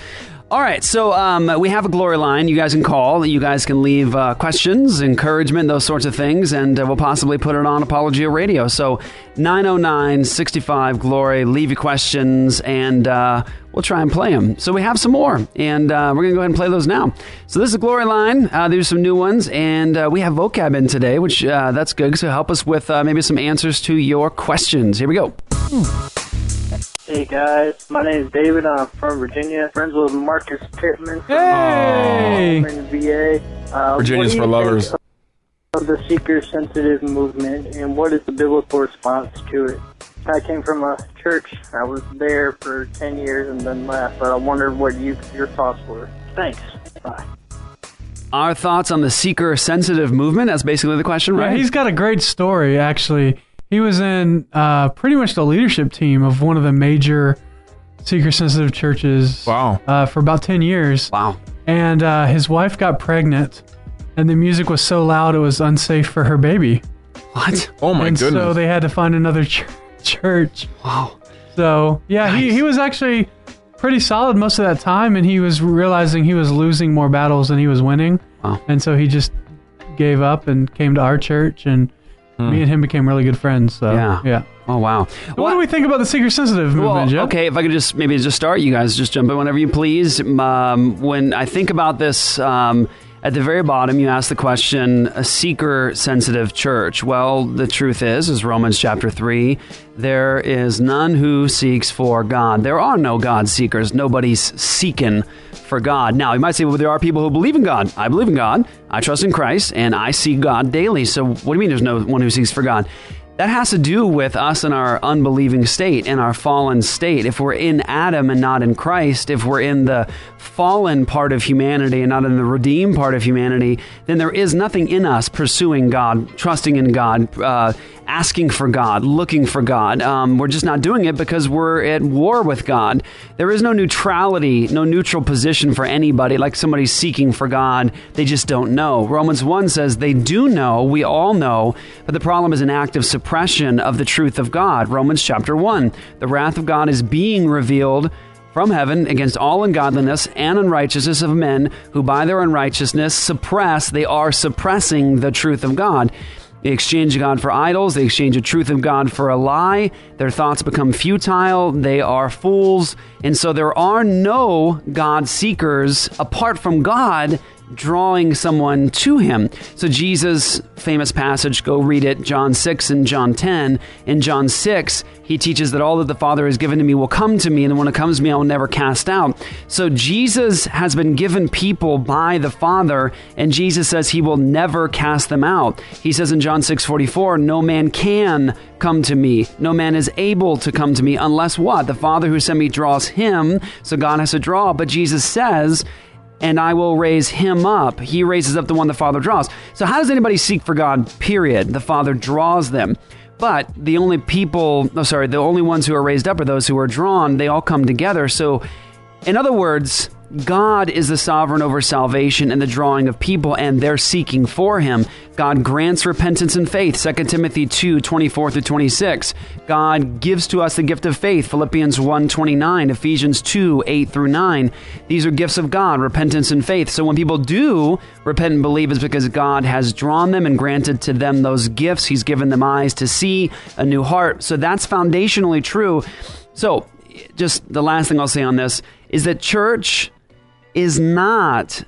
D: All right, so um, we have a glory line. You guys can call. You guys can leave uh, questions, encouragement, those sorts of things, and uh, we'll possibly put it on Apologia Radio. So 909 65 Glory. Leave your questions, and uh, we'll try and play them. So we have some more, and uh, we're going to go ahead and play those now. So this is glory line. Uh, there's some new ones, and uh, we have vocab in today, which that's good. So help us with maybe some answers to your questions. Here we go.
S: Hey guys, my name is David. I'm from Virginia. Friends with Marcus Pittman from
A: Hey!
S: in VA. Uh,
H: Virginia's for lovers.
S: Of the seeker-sensitive movement, and what is the biblical response to it? I came from a church. I was there for ten years and then left. But I wondered what you your thoughts were. Thanks. Bye.
D: Our thoughts on the seeker sensitive movement? That's basically the question,
A: Yeah,
D: right?
A: he's got a great story, actually. He was in uh, pretty much the leadership team of one of the major seeker sensitive churches
H: Wow.
A: uh, for about 10 years.
D: Wow.
A: And uh, his wife got pregnant, and the music was so loud it was unsafe for her baby.
D: What?
H: Oh my
A: and
H: goodness.
A: so they had to find another ch- church.
D: Wow.
A: So, yeah, he, he was actually pretty solid most of that time, and he was realizing he was losing more battles than he was winning.
D: Wow.
A: And so he just gave up and came to our church, and me and him became really good friends. So,
D: Yeah.
A: yeah.
D: Oh wow!
A: What do we think about the seeker sensitive movement,
D: Well,
A: Jeff?
D: okay, if I could just maybe just start, you guys just jump in whenever you please. Um, when I think about this, um, at the very bottom, you ask the question: a seeker-sensitive church. Well, the truth is, is Romans chapter three. There is none who seeks for God. There are no God seekers. Nobody's seeking for God. Now, you might say, well, there are people who believe in God. I believe in God. I trust in Christ, and I see God daily. So, what do you mean? There's no one who seeks for God? That has to do with us in our unbelieving state, in our fallen state. If we're in Adam and not in Christ, if we're in the fallen part of humanity and not in the redeemed part of humanity, then there is nothing in us pursuing God, trusting in God, uh, asking for God, looking for God. Um, we're just not doing it because we're at war with God. There is no neutrality, no neutral position for anybody, like somebody seeking for God. They just don't know. Romans 1 says they do know, we all know, but the problem is an act of suppression of the truth of God. Romans chapter 1. The wrath of God is being revealed from heaven against all ungodliness and unrighteousness of men who by their unrighteousness suppress, they are suppressing the truth of God. They exchange God for idols. They exchange the truth of God for a lie. Their thoughts become futile. They are fools. And so there are no God seekers apart from God drawing someone to him. So Jesus' famous passage, go read it, John 6 and John 10. In John 6, he teaches that all that the Father has given to me will come to me, and when it comes to me, I will never cast out. So Jesus has been given people by the Father, and Jesus says he will never cast them out. He says in John 6 44, no man can come to me. No man is able to come to me unless what? The Father who sent me draws him. So God has to draw. But Jesus says, and I will raise him up. He raises up the one the Father draws. So, how does anybody seek for God? Period. The Father draws them. But the only people, oh, sorry, the only ones who are raised up are those who are drawn. They all come together. So, in other words, God is the sovereign over salvation and the drawing of people, and they're seeking for Him. God grants repentance and faith. 2 Timothy 2 24 through 26. God gives to us the gift of faith. Philippians 1 29, Ephesians 2 8 through 9. These are gifts of God, repentance and faith. So when people do repent and believe, it's because God has drawn them and granted to them those gifts. He's given them eyes to see, a new heart. So that's foundationally true. So, just the last thing I'll say on this is that church is not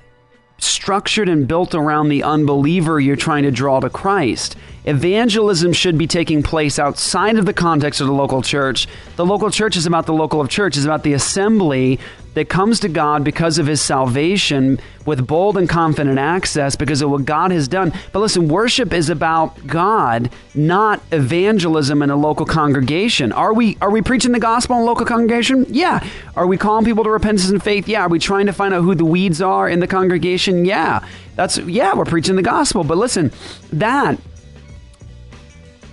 D: structured and built around the unbeliever you're trying to draw to Christ. Evangelism should be taking place outside of the context of the local church. The local church is about the local of church, is about the assembly that comes to God because of his salvation with bold and confident access because of what God has done. But listen, worship is about God, not evangelism in a local congregation. Are we are we preaching the gospel in a local congregation? Yeah. Are we calling people to repentance and faith? Yeah. Are we trying to find out who the weeds are in the congregation? Yeah. That's yeah, we're preaching the gospel. But listen, that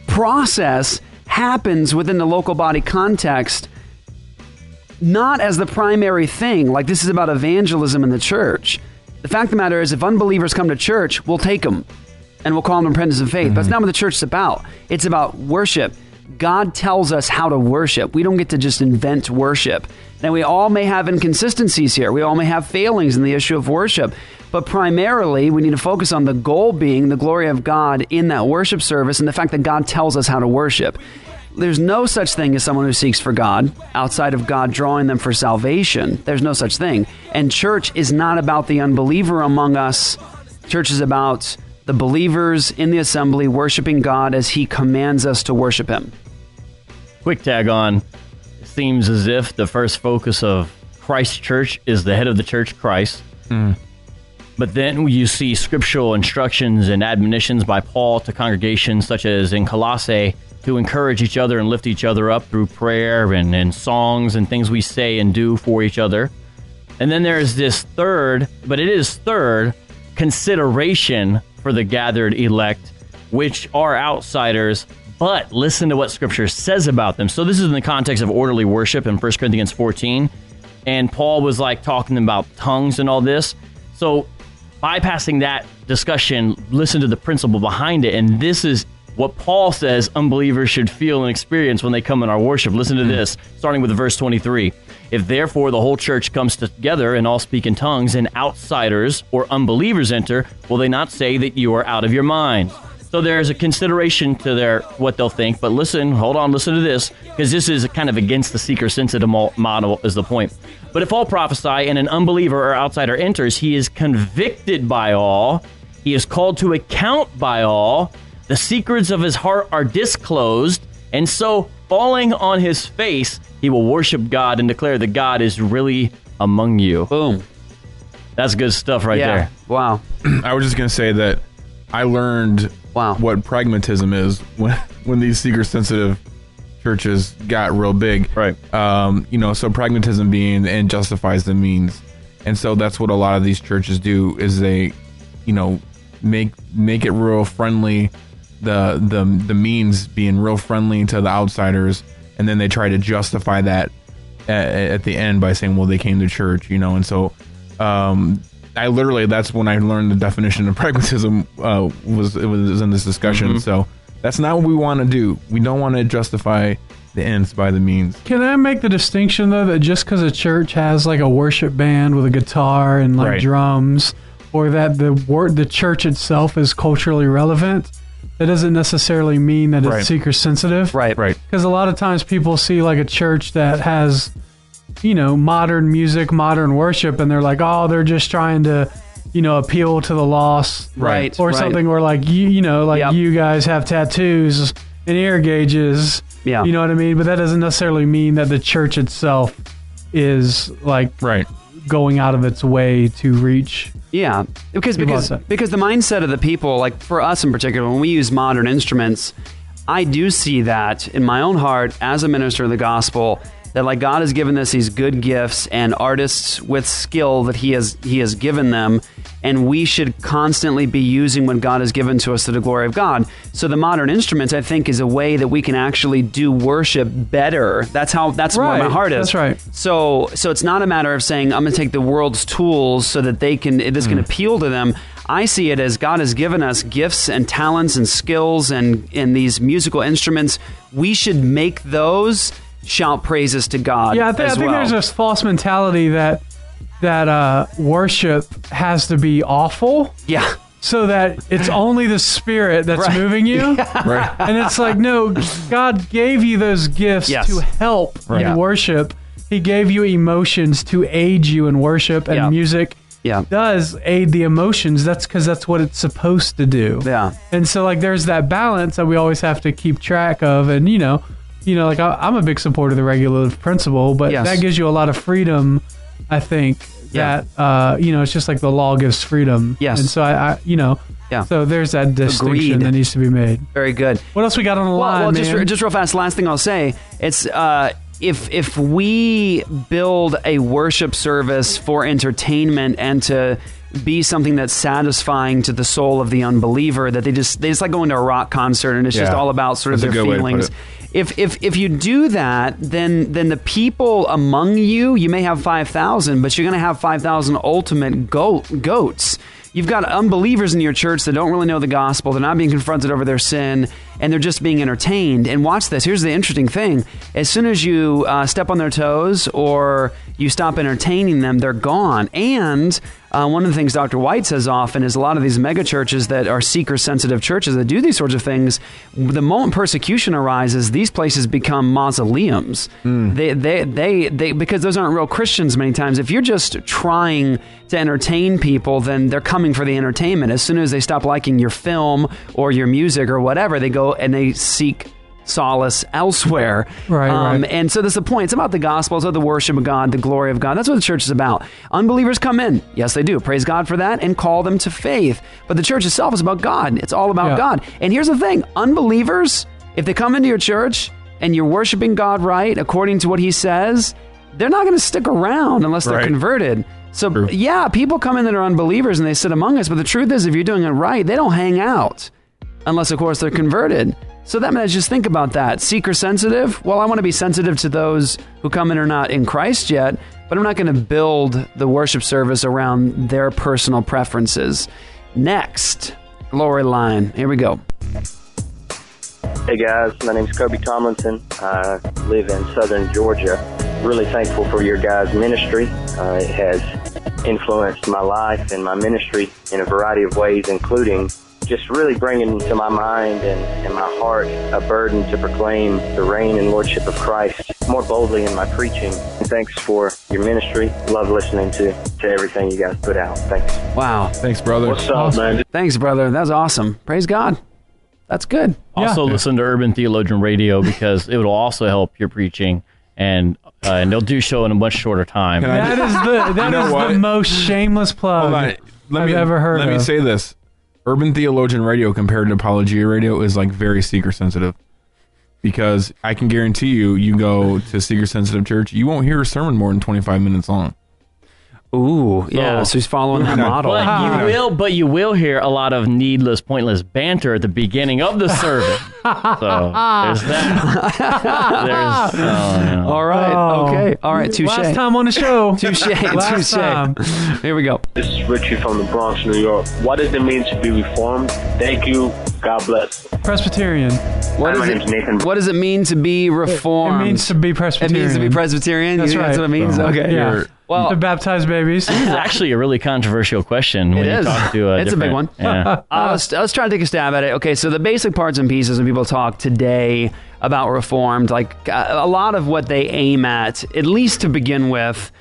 D: process happens within the local body context not as the primary thing. Like this is about evangelism in the church. The fact of the matter is if unbelievers come to church we'll take them and we'll call them repentance and faith. But that's mm-hmm. not what the church is about. It's about worship. God tells us how to worship. We don't get to just invent worship. Now we all may have inconsistencies here. We all may have failings in the issue of worship. But primarily, we need to focus on the goal being the glory of God in that worship service and the fact that God tells us how to worship. There's no such thing as someone who seeks for God outside of God drawing them for salvation. There's no such thing. And church is not about the unbeliever among us, church is about the believers in the assembly worshiping God as He commands us to worship Him.
E: Quick tag on. It seems as if the first focus of Christ Church is the head of the church, Christ. Hmm. But then you see scriptural instructions and admonitions by Paul to congregations such as in Colossae to encourage each other and lift each other up through prayer and, and songs and things we say and do for each other. And then there's this third, but it is third, consideration for the gathered elect, which are outsiders, but listen to what scripture says about them. So this is in the context of orderly worship in 1 Corinthians 14. And Paul was like talking about tongues and all this. So bypassing that discussion, listen to the principle behind it. And this is what Paul says unbelievers should feel and experience when they come in our worship. Listen to this, starting with verse 23. If therefore the whole church comes together and all speak in tongues, and outsiders or unbelievers enter, will they not say that you are out of your mind? So there's a consideration to their what they'll think. But listen, hold on, listen to this, because this is kind of against the seeker-sensitive model. Is the point? But if all prophesy and an unbeliever or outsider enters, he is convicted by all. He is called to account by all. The secrets of his heart are disclosed, and so falling on his face, he will worship God and declare that God is really among you.
D: Boom.
E: That's good stuff right
D: Yeah.
E: there.
D: Wow. *clears throat*
H: I was just gonna say that I learned
D: wow.
H: what pragmatism is when *laughs* when these seeker sensitive churches got real big.
E: Right.
H: Um, you know, so pragmatism being and justifies the means. And so that's what a lot of these churches do is they, you know, make make it real friendly, the the the means being real friendly to the outsiders, and then they try to justify that at, at the end by saying, well, they came to church, you know, and so um, I literally that's when I learned the definition of *laughs* pragmatism uh, was it was in this discussion.
A: Mhm.
H: So that's not what we want to do. We don't want to justify the ends by the means.
A: Can I make the distinction though that just because a church has like a worship band with a guitar and like
H: Right.
A: drums, or that the word the church itself is culturally relevant, that doesn't necessarily mean that
H: Right.
A: it's seeker sensitive.
D: Right.
H: Right.
A: Because a lot of times people see like a church that has, you know, modern music, modern worship, and they're like, oh, they're just trying to, you know, appeal to the lost,
D: Right,
A: Or
D: right.
A: something where like you, you know, like
D: Yep.
A: you guys have tattoos and ear gauges.
D: Yeah.
A: You know what I mean? But that doesn't necessarily mean that the church itself is like
H: right
A: going out of its way to reach.
D: Yeah, because
A: People
D: because
A: outside.
D: Uh, because the mindset of the people, like for us in particular, when we use modern instruments, I do see that in my own heart as a minister of the gospel that like God has given us these good gifts and artists with skill that he has he has given them and we should constantly be using what God has given to us to the glory of God. So the modern instruments I think is a way that we can actually do worship better. That's how that's where my heart is.
A: that's right.
D: So so it's not a matter of saying I'm going to take the world's tools so that they can this can mm. appeal to them. I see it as God has given us gifts and talents and skills and and these musical instruments. We should make those shout praises to God.
A: Yeah, I, thi- I think
D: well.
A: there's this false mentality that that uh, worship has to be awful.
D: Yeah.
A: So that it's only the spirit that's
D: Right.
A: moving you. *laughs*
H: Right.
A: And it's like, no, God gave you those gifts
D: Yes.
A: to help
D: Right.
A: in
D: Yeah.
A: worship. He gave you emotions to aid you in worship, and
D: Yeah.
A: music
D: Yeah.
A: does aid the emotions. That's because that's what it's supposed to do.
D: Yeah.
A: And so, like, there's that balance that we always have to keep track of. And you know, you know, like I, I'm a big supporter of the regulative principle, but
D: Yes.
A: that gives you a lot of freedom. I think
D: Yeah.
A: that uh, you know, it's just like the law gives freedom.
D: Yes.
A: And so I, I you know,
D: Yeah.
A: So there's that distinction
D: Agreed.
A: that needs to be made.
D: Very good.
A: What else we got on the
D: Well,
A: line,
D: well just,
A: man?
D: re- just real fast. Last thing I'll say, it's uh, if if we build a worship service for entertainment and to be something that's satisfying to the soul of the unbeliever, that they just they just like going to a rock concert and it's just all about sort of
H: That's a
D: their
H: good way to put
D: feelings. If, if if you do that, then then the people among you, you may have five thousand, but you're going to have five thousand ultimate goat goats. You've got unbelievers in your church that don't really know the gospel. They're not being confronted over their sin, and they're just being entertained. And watch this. Here's the interesting thing: as soon as you uh, step on their toes or you stop entertaining them, they're gone. And uh, one of the things Dr. White says often is a lot of these mega churches that are seeker sensitive churches that do these sorts of things, the moment persecution arises, these places become mausoleums. They, they, they, they, because those aren't real Christians many times. If you're just trying to entertain people, then they're coming for the entertainment. As soon as they stop liking your film or your music or whatever, they go and they seek solace elsewhere. *laughs*
A: Right,
D: Um,
A: right.
D: And so that's the point. It's about the gospel. It's about the worship of God, the glory of God. That's what the church is about. Unbelievers come in. Yes, they do. Praise God for that and call them to faith. But the church itself is about God. It's all about
A: Yeah.
D: God. And here's the thing unbelievers, if they come into your church and you're worshiping God right, according to what He says, they're not going to stick around unless they're
H: Right.
D: converted. So, yeah, people come in that are unbelievers and they sit among us. But the truth is, if you're doing it right, they don't hang out unless of course they're converted. So that means just think about that. Seeker sensitive. Well, I want to be sensitive to those who come in are not in Christ yet, but I'm not going to build the worship service around their personal preferences. Next, Lori Line. Here we go.
T: Hey guys, my name is Kobe Tomlinson. I live in southern Georgia. Really thankful for your guys' ministry. Uh, it has influenced my life and my ministry in a variety of ways, including just really bringing to my mind and, and my heart a burden to proclaim the reign and lordship of Christ more boldly in my preaching. And thanks for your ministry. Love listening to, to everything you guys put out. Thanks.
D: Wow.
H: Thanks, brother.
T: What's up, man?
D: Thanks, brother. That was awesome. Praise God. That's good.
E: Also, listen to Urban Theologian Radio because it will also help your preaching, and uh, and they'll do show in a much shorter time.
A: That is the that
H: You know
A: is
H: what?
A: the most shameless plug
H: Hold on. Let
A: I've
H: me,
A: ever heard
H: Let
A: of.
H: me say this: Urban Theologian Radio compared to Apologia Radio is like very seeker sensitive. Because I can guarantee you, you go to seeker sensitive church, you won't hear a sermon more than twenty five minutes long.
D: Ooh, yeah. So he's following that model.
E: But you will, but you will hear a lot of needless, pointless banter at the beginning of the service. *laughs* so there's that. There's, *laughs* oh, you.
D: All right.
A: Oh.
D: Okay. All right. Touche.
A: Last time on the show. *laughs*
D: Touche.
A: Last
D: Touche.
A: time.
D: Here we go.
U: This is Richie from the Bronx, New York. What does it mean to be reformed? Thank you. God bless.
A: Presbyterian.
D: What
U: Hi,
D: does
U: my
D: it?
U: name's Nathan.
D: What does it mean to be reformed?
A: It means to be Presbyterian.
D: It means to be Presbyterian.
A: That's
D: You-
A: right.
D: That's what it means. Okay.
A: Yeah.
D: Well,
A: to baptize babies.
E: This is actually a really controversial question when
D: It
E: you talk to a
D: it's a big one.
E: different- Yeah.
D: uh, let's, let's try to take a stab at it. Okay, so the basic parts and pieces when people talk today about reformed, like uh, a lot of what they aim at, at least to begin with,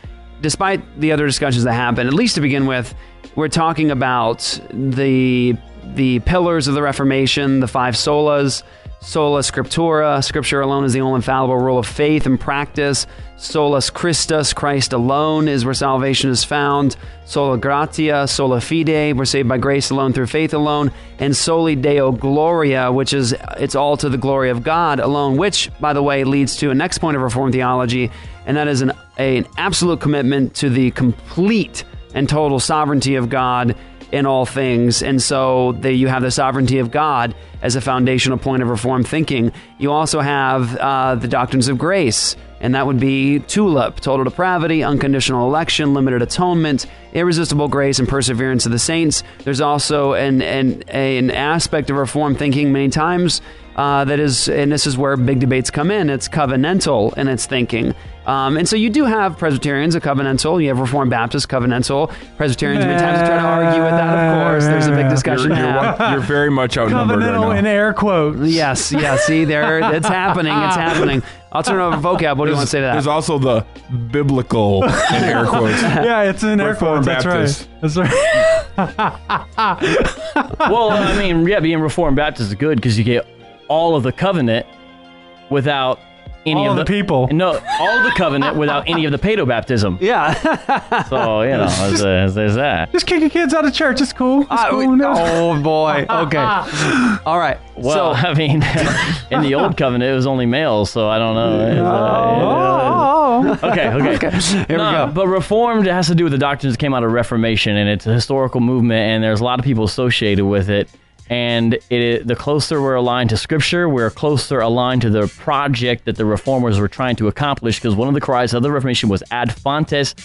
D: despite the other discussions that happen, at least to begin with, we're talking about the the pillars of the Reformation, the five solas. Sola Scriptura, Scripture alone is the only infallible rule of faith and practice. Solus Christus, Christ alone is where salvation is found. Sola Gratia, Sola Fide, we're saved by grace alone through faith alone. And Soli Deo Gloria, which is it's all to the glory of God alone, which, by the way, leads to a next point of Reformed theology, and that is an, an absolute commitment to the complete and total sovereignty of God in all things. And so the, you have the sovereignty of God as a foundational point of reform thinking. You also have uh, the doctrines of grace, and that would be TULIP, total depravity, unconditional election, limited atonement, irresistible grace, and perseverance of the saints. There's also an, an, an aspect of reform thinking many times uh, that is, and this is where big debates come in, it's covenantal in its thinking. Um, and so you do have Presbyterians, a covenantal. You have Reformed Baptists, covenantal. Presbyterians, many times, try to argue with that, of course. There's a big discussion
H: You're, you're, one- you're very much outnumbered right
A: Covenantal
H: now.
A: in air quotes.
D: Yes, yes. See, there, it's happening. It's *laughs* happening. I'll turn over vocab. What do you want to say to that?
H: There's also the biblical in air quotes. *laughs*
A: yeah, it's in air
H: Reformed
A: quotes. That's right. That's right. *laughs*
E: well, I mean, yeah, being Reformed Baptist is good because you get all of the covenant without any
A: All
E: of
A: of the people.
E: No, all the covenant without any of the paedo baptism.
D: Yeah. *laughs*
E: so you know, there's, there's, there's that.
A: Just kicking kids out of church. It's cool. It's
D: Ah,
A: cool.
D: we-
A: No.
D: oh boy. *laughs* Okay. All right.
E: Well,
D: so
E: I mean, *laughs* in the old covenant, it was only males, so I don't know. It's,
A: Oh.
E: uh, okay, okay.
D: Here we go.
E: But Reformed has to do with the doctrines that came out of Reformation, and it's a historical movement, and there's a lot of people associated with it. And it, the closer we're aligned to Scripture, we're closer aligned to the project that the Reformers were trying to accomplish. Because one of the cries of the Reformation was ad fontes,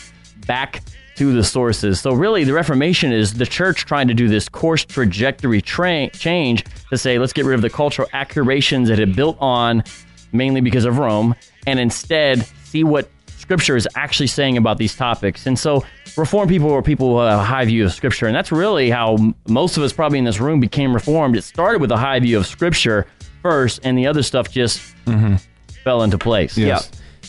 E: back to the sources. So really, the Reformation is the church trying to do this course trajectory tra- change to say, let's get rid of the cultural accurations that it built on, mainly because of Rome, and instead see what Scripture is actually saying about these topics. And so, Reformed people were people who have a high view of Scripture, and that's really how m- most of us probably in this room became Reformed. It started with a high view of Scripture first, and the other stuff just fell into place.
D: Yep.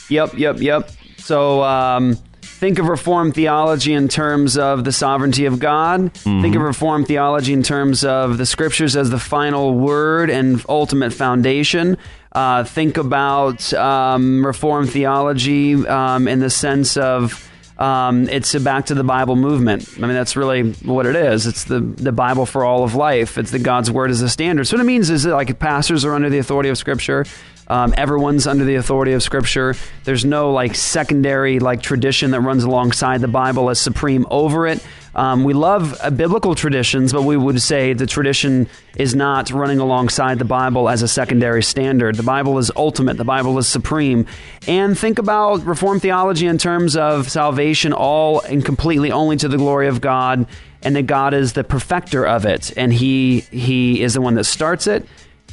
D: Yep, yep, yep. So um, think of Reformed theology in terms of the sovereignty of God. Think of Reformed theology in terms of the scriptures as the final word and ultimate foundation. Uh, think about um, Reformed theology um, in the sense of um, it's a back to the Bible movement. I mean, that's really what it is. It's the, the Bible for all of life. It's the God's word as a standard. So what it means is that like pastors are under the authority of Scripture. Um, everyone's under the authority of Scripture. There's no like secondary like tradition that runs alongside the Bible as supreme over it. Um, we love uh, biblical traditions, but we would say the tradition is not running alongside the Bible as a secondary standard. The Bible is ultimate. The Bible is supreme. And think about Reformed theology in terms of salvation, all and completely only to the glory of God, and that God is the perfecter of it, and He He is the one that starts it.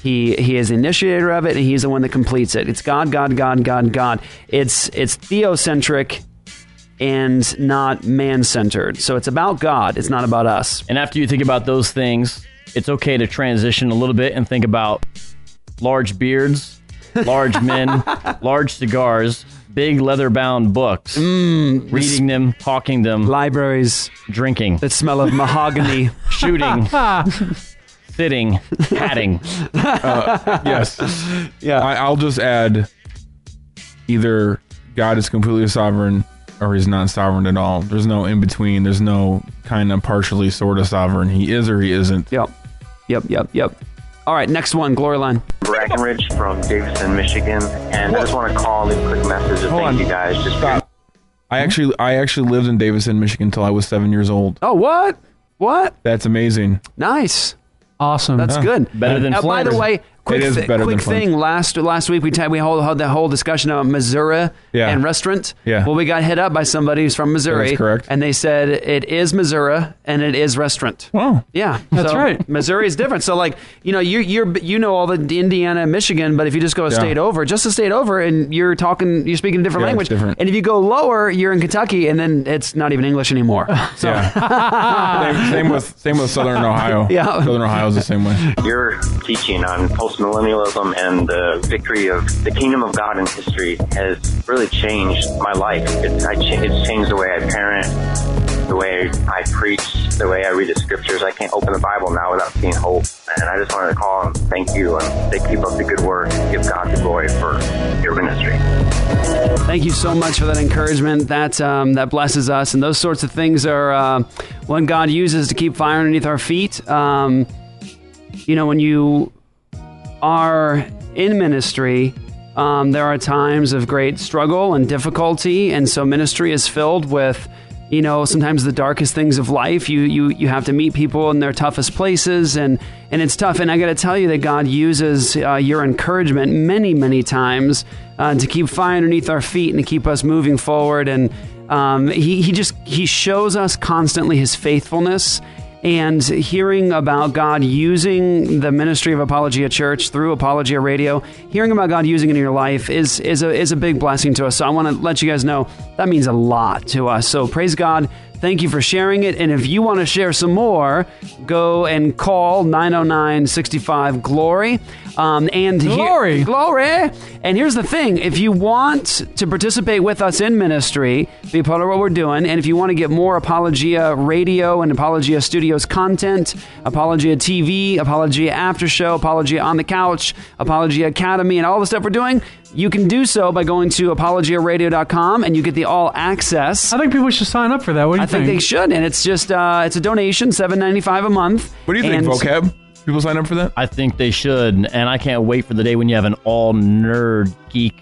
D: He he is the initiator of it, and he's the one that completes it. It's God, God, God, God, God. It's it's theocentric and not man centered. So it's about God. It's not about us.
E: And after you think about those things, it's okay to transition a little bit and think about large beards, large men, *laughs* large cigars, big leather bound books, reading them, talking them,
D: libraries,
E: drinking,
D: the smell of mahogany, *laughs*
E: shooting, *laughs* sitting, hatting.
H: Uh, yes. Yeah. I, I'll just add either God is completely sovereign or he's not sovereign at all. There's no in between. There's no kind of partially sort of sovereign. He is or he isn't.
D: Yep. Yep. Yep. Yep. All right. Next one. Glory line.
T: Brackenridge from Davison, Michigan, and I just want to call leave a quick message of
H: Hold
T: thank
H: on.
T: you guys. Just
H: Stop. I actually I actually lived in Davison, Michigan until I was seven years old.
D: Oh, what? What?
H: That's amazing.
D: Nice.
A: Awesome.
D: That's
H: Yeah.
D: good.
H: Better than
D: Uh, By the way, quick,
H: It is better
D: quick
H: than Flanders.
D: thing. Last last week we had we whole, had that whole discussion about Missouri
H: Yeah.
D: and restaurant.
H: Yeah.
D: Well, we got hit up by somebody who's from Missouri.
H: That's correct.
D: And they said it is Missouri and it is restaurant.
H: Wow.
D: Yeah,
A: That's
D: So
A: right. *laughs*
D: Missouri is different. So like you know you you're you know all the Indiana, and Michigan, but if you just go a
H: Yeah.
D: state over, just a state over, and you're talking, you're speaking a different
H: Yeah, it's
D: language.
H: different.
D: And if you go lower, you're in Kentucky, and then it's not even English anymore. *laughs* So
H: same, same with same with Southern Ohio. *laughs*
D: Yeah.
H: Southern Ohio is the same way.
T: You're teaching on postmillennialism and the victory of the kingdom of God in history has really changed my life. It's, I, cha- it's changed the way I parent, the way I preach, the way I read the scriptures. I can't open the Bible now without seeing hope. And I just wanted to call and thank you and say keep up the good work. Give God the glory for your ministry.
D: Thank you so much for that encouragement. That um, that blesses us, and those sorts of things are uh, what God uses to keep fire underneath our feet. Um, you know, when you are in ministry, um, there are times of great struggle and difficulty, and so ministry is filled with, you know, sometimes the darkest things of life. You you you have to meet people in their toughest places, and and it's tough. And I got to tell you that God uses uh, your encouragement many many times uh, to keep fire underneath our feet and to keep us moving forward. And um, he he just he shows us constantly His faithfulness and hearing about God using the ministry of Apologia Church through Apologia Radio, hearing about God using it in your life is is a is a big blessing to us. So I want to let you guys know that means a lot to us. So praise God. Thank you for sharing it. And if you want to share some more, go and call 909 65 Glory. Um, and
A: Glory.
D: glory. And here's the thing if you want to participate with us in ministry, be a part of what we're doing, and if you want to get more Apologia Radio and Apologia Studios content, Apologia TV, Apologia After Show, Apologia on the Couch, Apologia Academy, and all the stuff we're doing, you can do so by going to apologiaradio.com and you get the all access.
A: I think people should sign up for that. What do you think?
D: I think they should, and it's just uh, it's a donation, seven ninety five a month.
H: What do you think,
D: And-
H: vocab? People sign up for that?
E: I think they should, and I can't wait for the day when you have an all nerd geek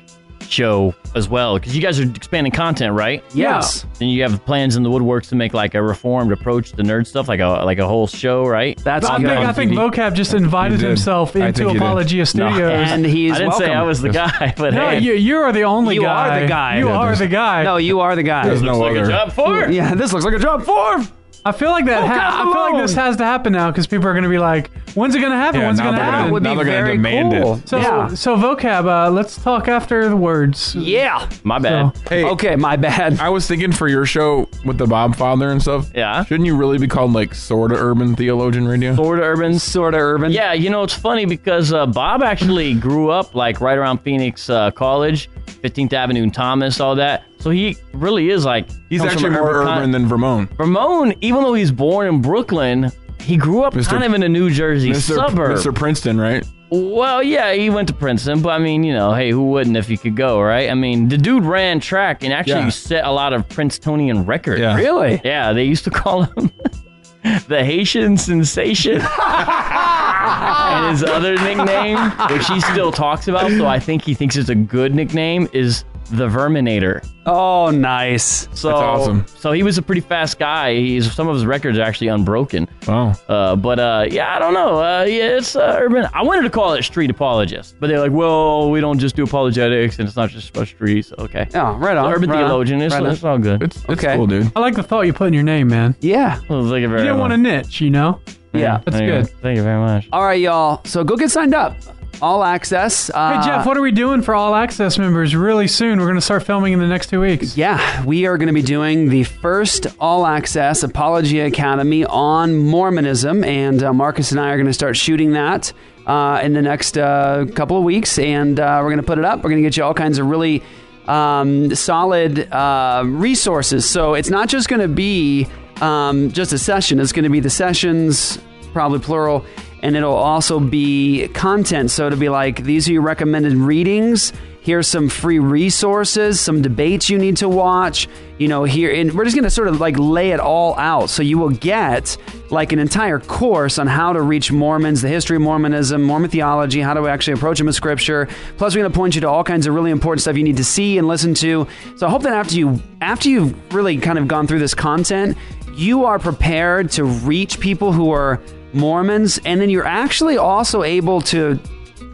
E: show as well, because you guys are expanding content, right?
D: Yes.
E: And you have plans in the woodworks to make like a reformed approach to nerd stuff, like a like a whole show, right?
D: That's
A: I think, I think vocab just invited himself
E: I
A: into
E: think he did.
A: Apologia Studios.
E: No. And he's I didn't say. I was the guy, but
A: no,
E: hey.
A: you, you are the only
D: You
A: guy.
D: are the guy.
A: You
D: Yeah,
A: are the guy.
D: No, you are the guy.
A: There's no
E: like a
A: other.
E: job for.
D: Yeah, this looks like a job for.
A: I feel like that.
D: Oh,
A: Ha- I feel like this has to happen now because people are going to be like, "When's it going to happen?
H: Yeah,
A: When's it
H: now
A: going to
H: they're
A: happen?"
H: gonna- Would be now they're gonna very demand it. cool.
A: So,
D: Yeah.
A: so vocab. Uh, let's talk after the words.
D: Yeah.
E: My bad.
H: Hey,
D: okay, my bad.
H: I was thinking for your show with the Bob Father and stuff.
E: Yeah.
H: Shouldn't you really be called like sorta urban theologian radio?
E: Sort of urban.
D: Sort of urban.
E: Yeah, you know, it's funny because uh, Bob actually grew up like right around Phoenix uh, College, 15th Avenue and Thomas, all that. So he really is like.
H: He's
E: comes
H: actually
E: from
H: more
E: urban
H: urban
E: con-
H: than Vermon.
E: Vermon, even though he's born in Brooklyn, he grew up
H: Mr.
E: kind of in a New Jersey
H: Mr.
E: suburb.
H: Mr. Princeton, right?
E: Well, yeah, he went to Princeton, but I mean, you know, hey, who wouldn't if he could go, right? I mean, the dude ran track and actually
H: Yeah.
E: set a lot of Princetonian records.
H: Yeah.
D: Really?
E: Yeah, they used to call him *laughs* the Haitian sensation. *laughs* and his other nickname, which he still talks about, so I think he thinks it's a good nickname, is the Verminator.
D: Oh, nice.
E: So,
H: That's awesome.
E: So he was a pretty fast guy. He's some of his records are actually unbroken.
H: Oh.
E: Uh, but uh, yeah, I don't know. Uh, yeah, it's uh, urban. I wanted to call it street apologist, but they're like, well, we don't just do apologetics, and it's not just about streets. Okay.
D: Oh, right on.
E: So urban
D: right on,
E: theologian. It's,
D: right on.
E: it's all good.
H: It's, it's
D: Okay.
H: cool, dude.
A: I like the thought you put in your name, man.
D: Yeah.
E: Well, thank you very
A: You didn't
E: much.
A: want a niche, you know.
D: Yeah.
A: That's
E: Thank you.
A: good.
E: Thank you very much.
D: All right, y'all. So go get signed up. All Access. Uh,
A: Hey Jeff, what are we doing for all access members really soon? We're going to start filming in the next two weeks.
D: Yeah, we are going to be doing the first all access Apologia Academy on Mormonism, and uh, Marcus and I are going to start shooting that uh, in the next uh, couple of weeks, and uh, we're going to put it up. We're going to get you all kinds of really um, solid uh, resources. So it's not just going to be um, just a session, it's going to be the sessions, probably plural. And it'll also be content. So it'll be like, these are your recommended readings here's some free resources, some debates you need to watch. You know, here, and we're just going to sort of like lay it all out. So you will get like an entire course on how to reach Mormons, the history of Mormonism, Mormon theology, how to actually approach them with scripture. Plus, we're going to point you to all kinds of really important stuff you need to see and listen to. So I hope that after you, after you've really kind of gone through this content, you are prepared to reach people who are Mormons, and then you're actually also able to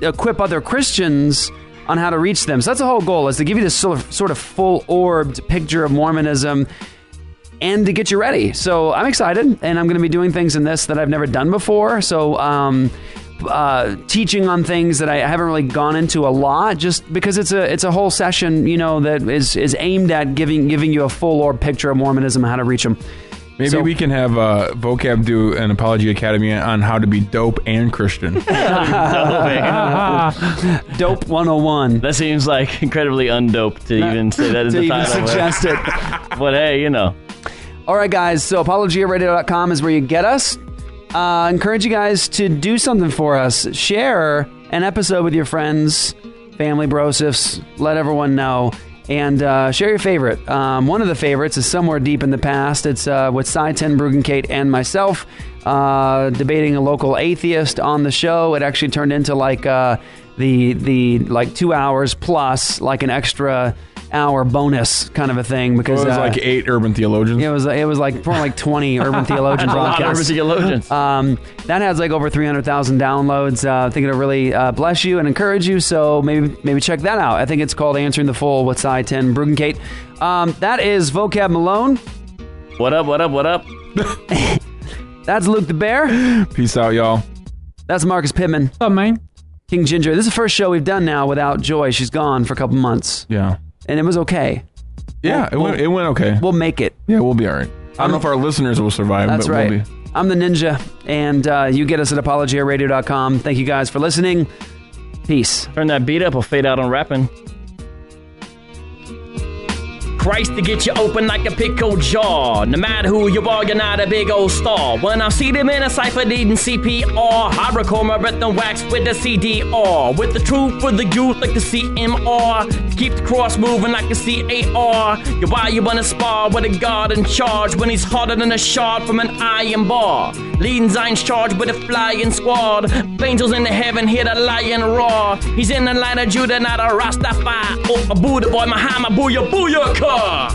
D: equip other Christians on how to reach them. So that's the whole goal is to give you this sort of, sort of full orbed picture of Mormonism and to get you ready. So I'm excited, and I'm going to be doing things in this that I've never done before. So, um, uh, teaching on things that I haven't really gone into a lot, just because it's a it's a whole session, you know, that is is aimed at giving giving you a full orb picture of Mormonism and how to reach them.
H: Maybe
D: So-
H: we can have uh, vocab do an apologia academy on how to be dope and Christian. *laughs*
D: Dope 101.
E: That seems like incredibly undope to even say that in
D: To
E: the
D: even
E: title.
D: suggest it. *laughs*
E: But hey, you know.
D: All right, guys. So apologiaradio.com is where you get us. Uh, encourage you guys to do something for us. Share an episode with your friends, family, brosifs. Let everyone know. And uh, share your favorite. Um, one of the favorites is somewhere deep in the past. It's uh, with Sye Ten Bruggencate and myself uh, debating a local atheist on the show. It actually turned into like uh, the the like two hours plus like an extra hour bonus kind of a thing because
H: it was
D: uh,
H: like eight urban theologians.
D: it was it was like more like twenty *laughs* urban theologians
E: A lot of urban theologians.
D: Um, that has like over three hundred thousand downloads. Uh, I think it'll really uh, bless you and encourage you. So maybe maybe check that out. I think it's called Answering the Fool with Sye Ten Bruggencate. Um, that is Vocab Malone.
E: What up? What up? What up? *laughs*
D: That's Luke the Bear.
H: Peace out, y'all.
D: That's Marcus Pittman.
A: What's up, man?
D: King Ginger. This is the first show we've done now without Joy. She's gone for a couple months,
H: Yeah.
D: And it was okay.
H: Yeah, it went, it went okay.
D: We'll make it.
H: Yeah, we'll be all right. I don't know if our listeners will survive,
D: That's
H: but
D: right.
H: we'll be.
D: I'm the ninja, and uh, you get us at apologiaradio.com. Thank you guys for listening. Peace.
E: Turn that beat up will fade out on rapping. Christ to get you open like a pickle jaw. No matter who you are, you're not a big old star. When I see them in a cipher needing CPR, I record my breath and wax with the CDR. With the truth for the youth like the CMR. Keep the cross moving like a CAR. You're why you wanna spar with a God in charge when he's harder than a shard from an iron bar. Leading Zion's charge with a flying squad. Angels in the heaven hear the lion roar. He's in the line of Judah, not a Rastafari. Oh, a Buddha boy, Muhammad, booyah, booyah, Noah.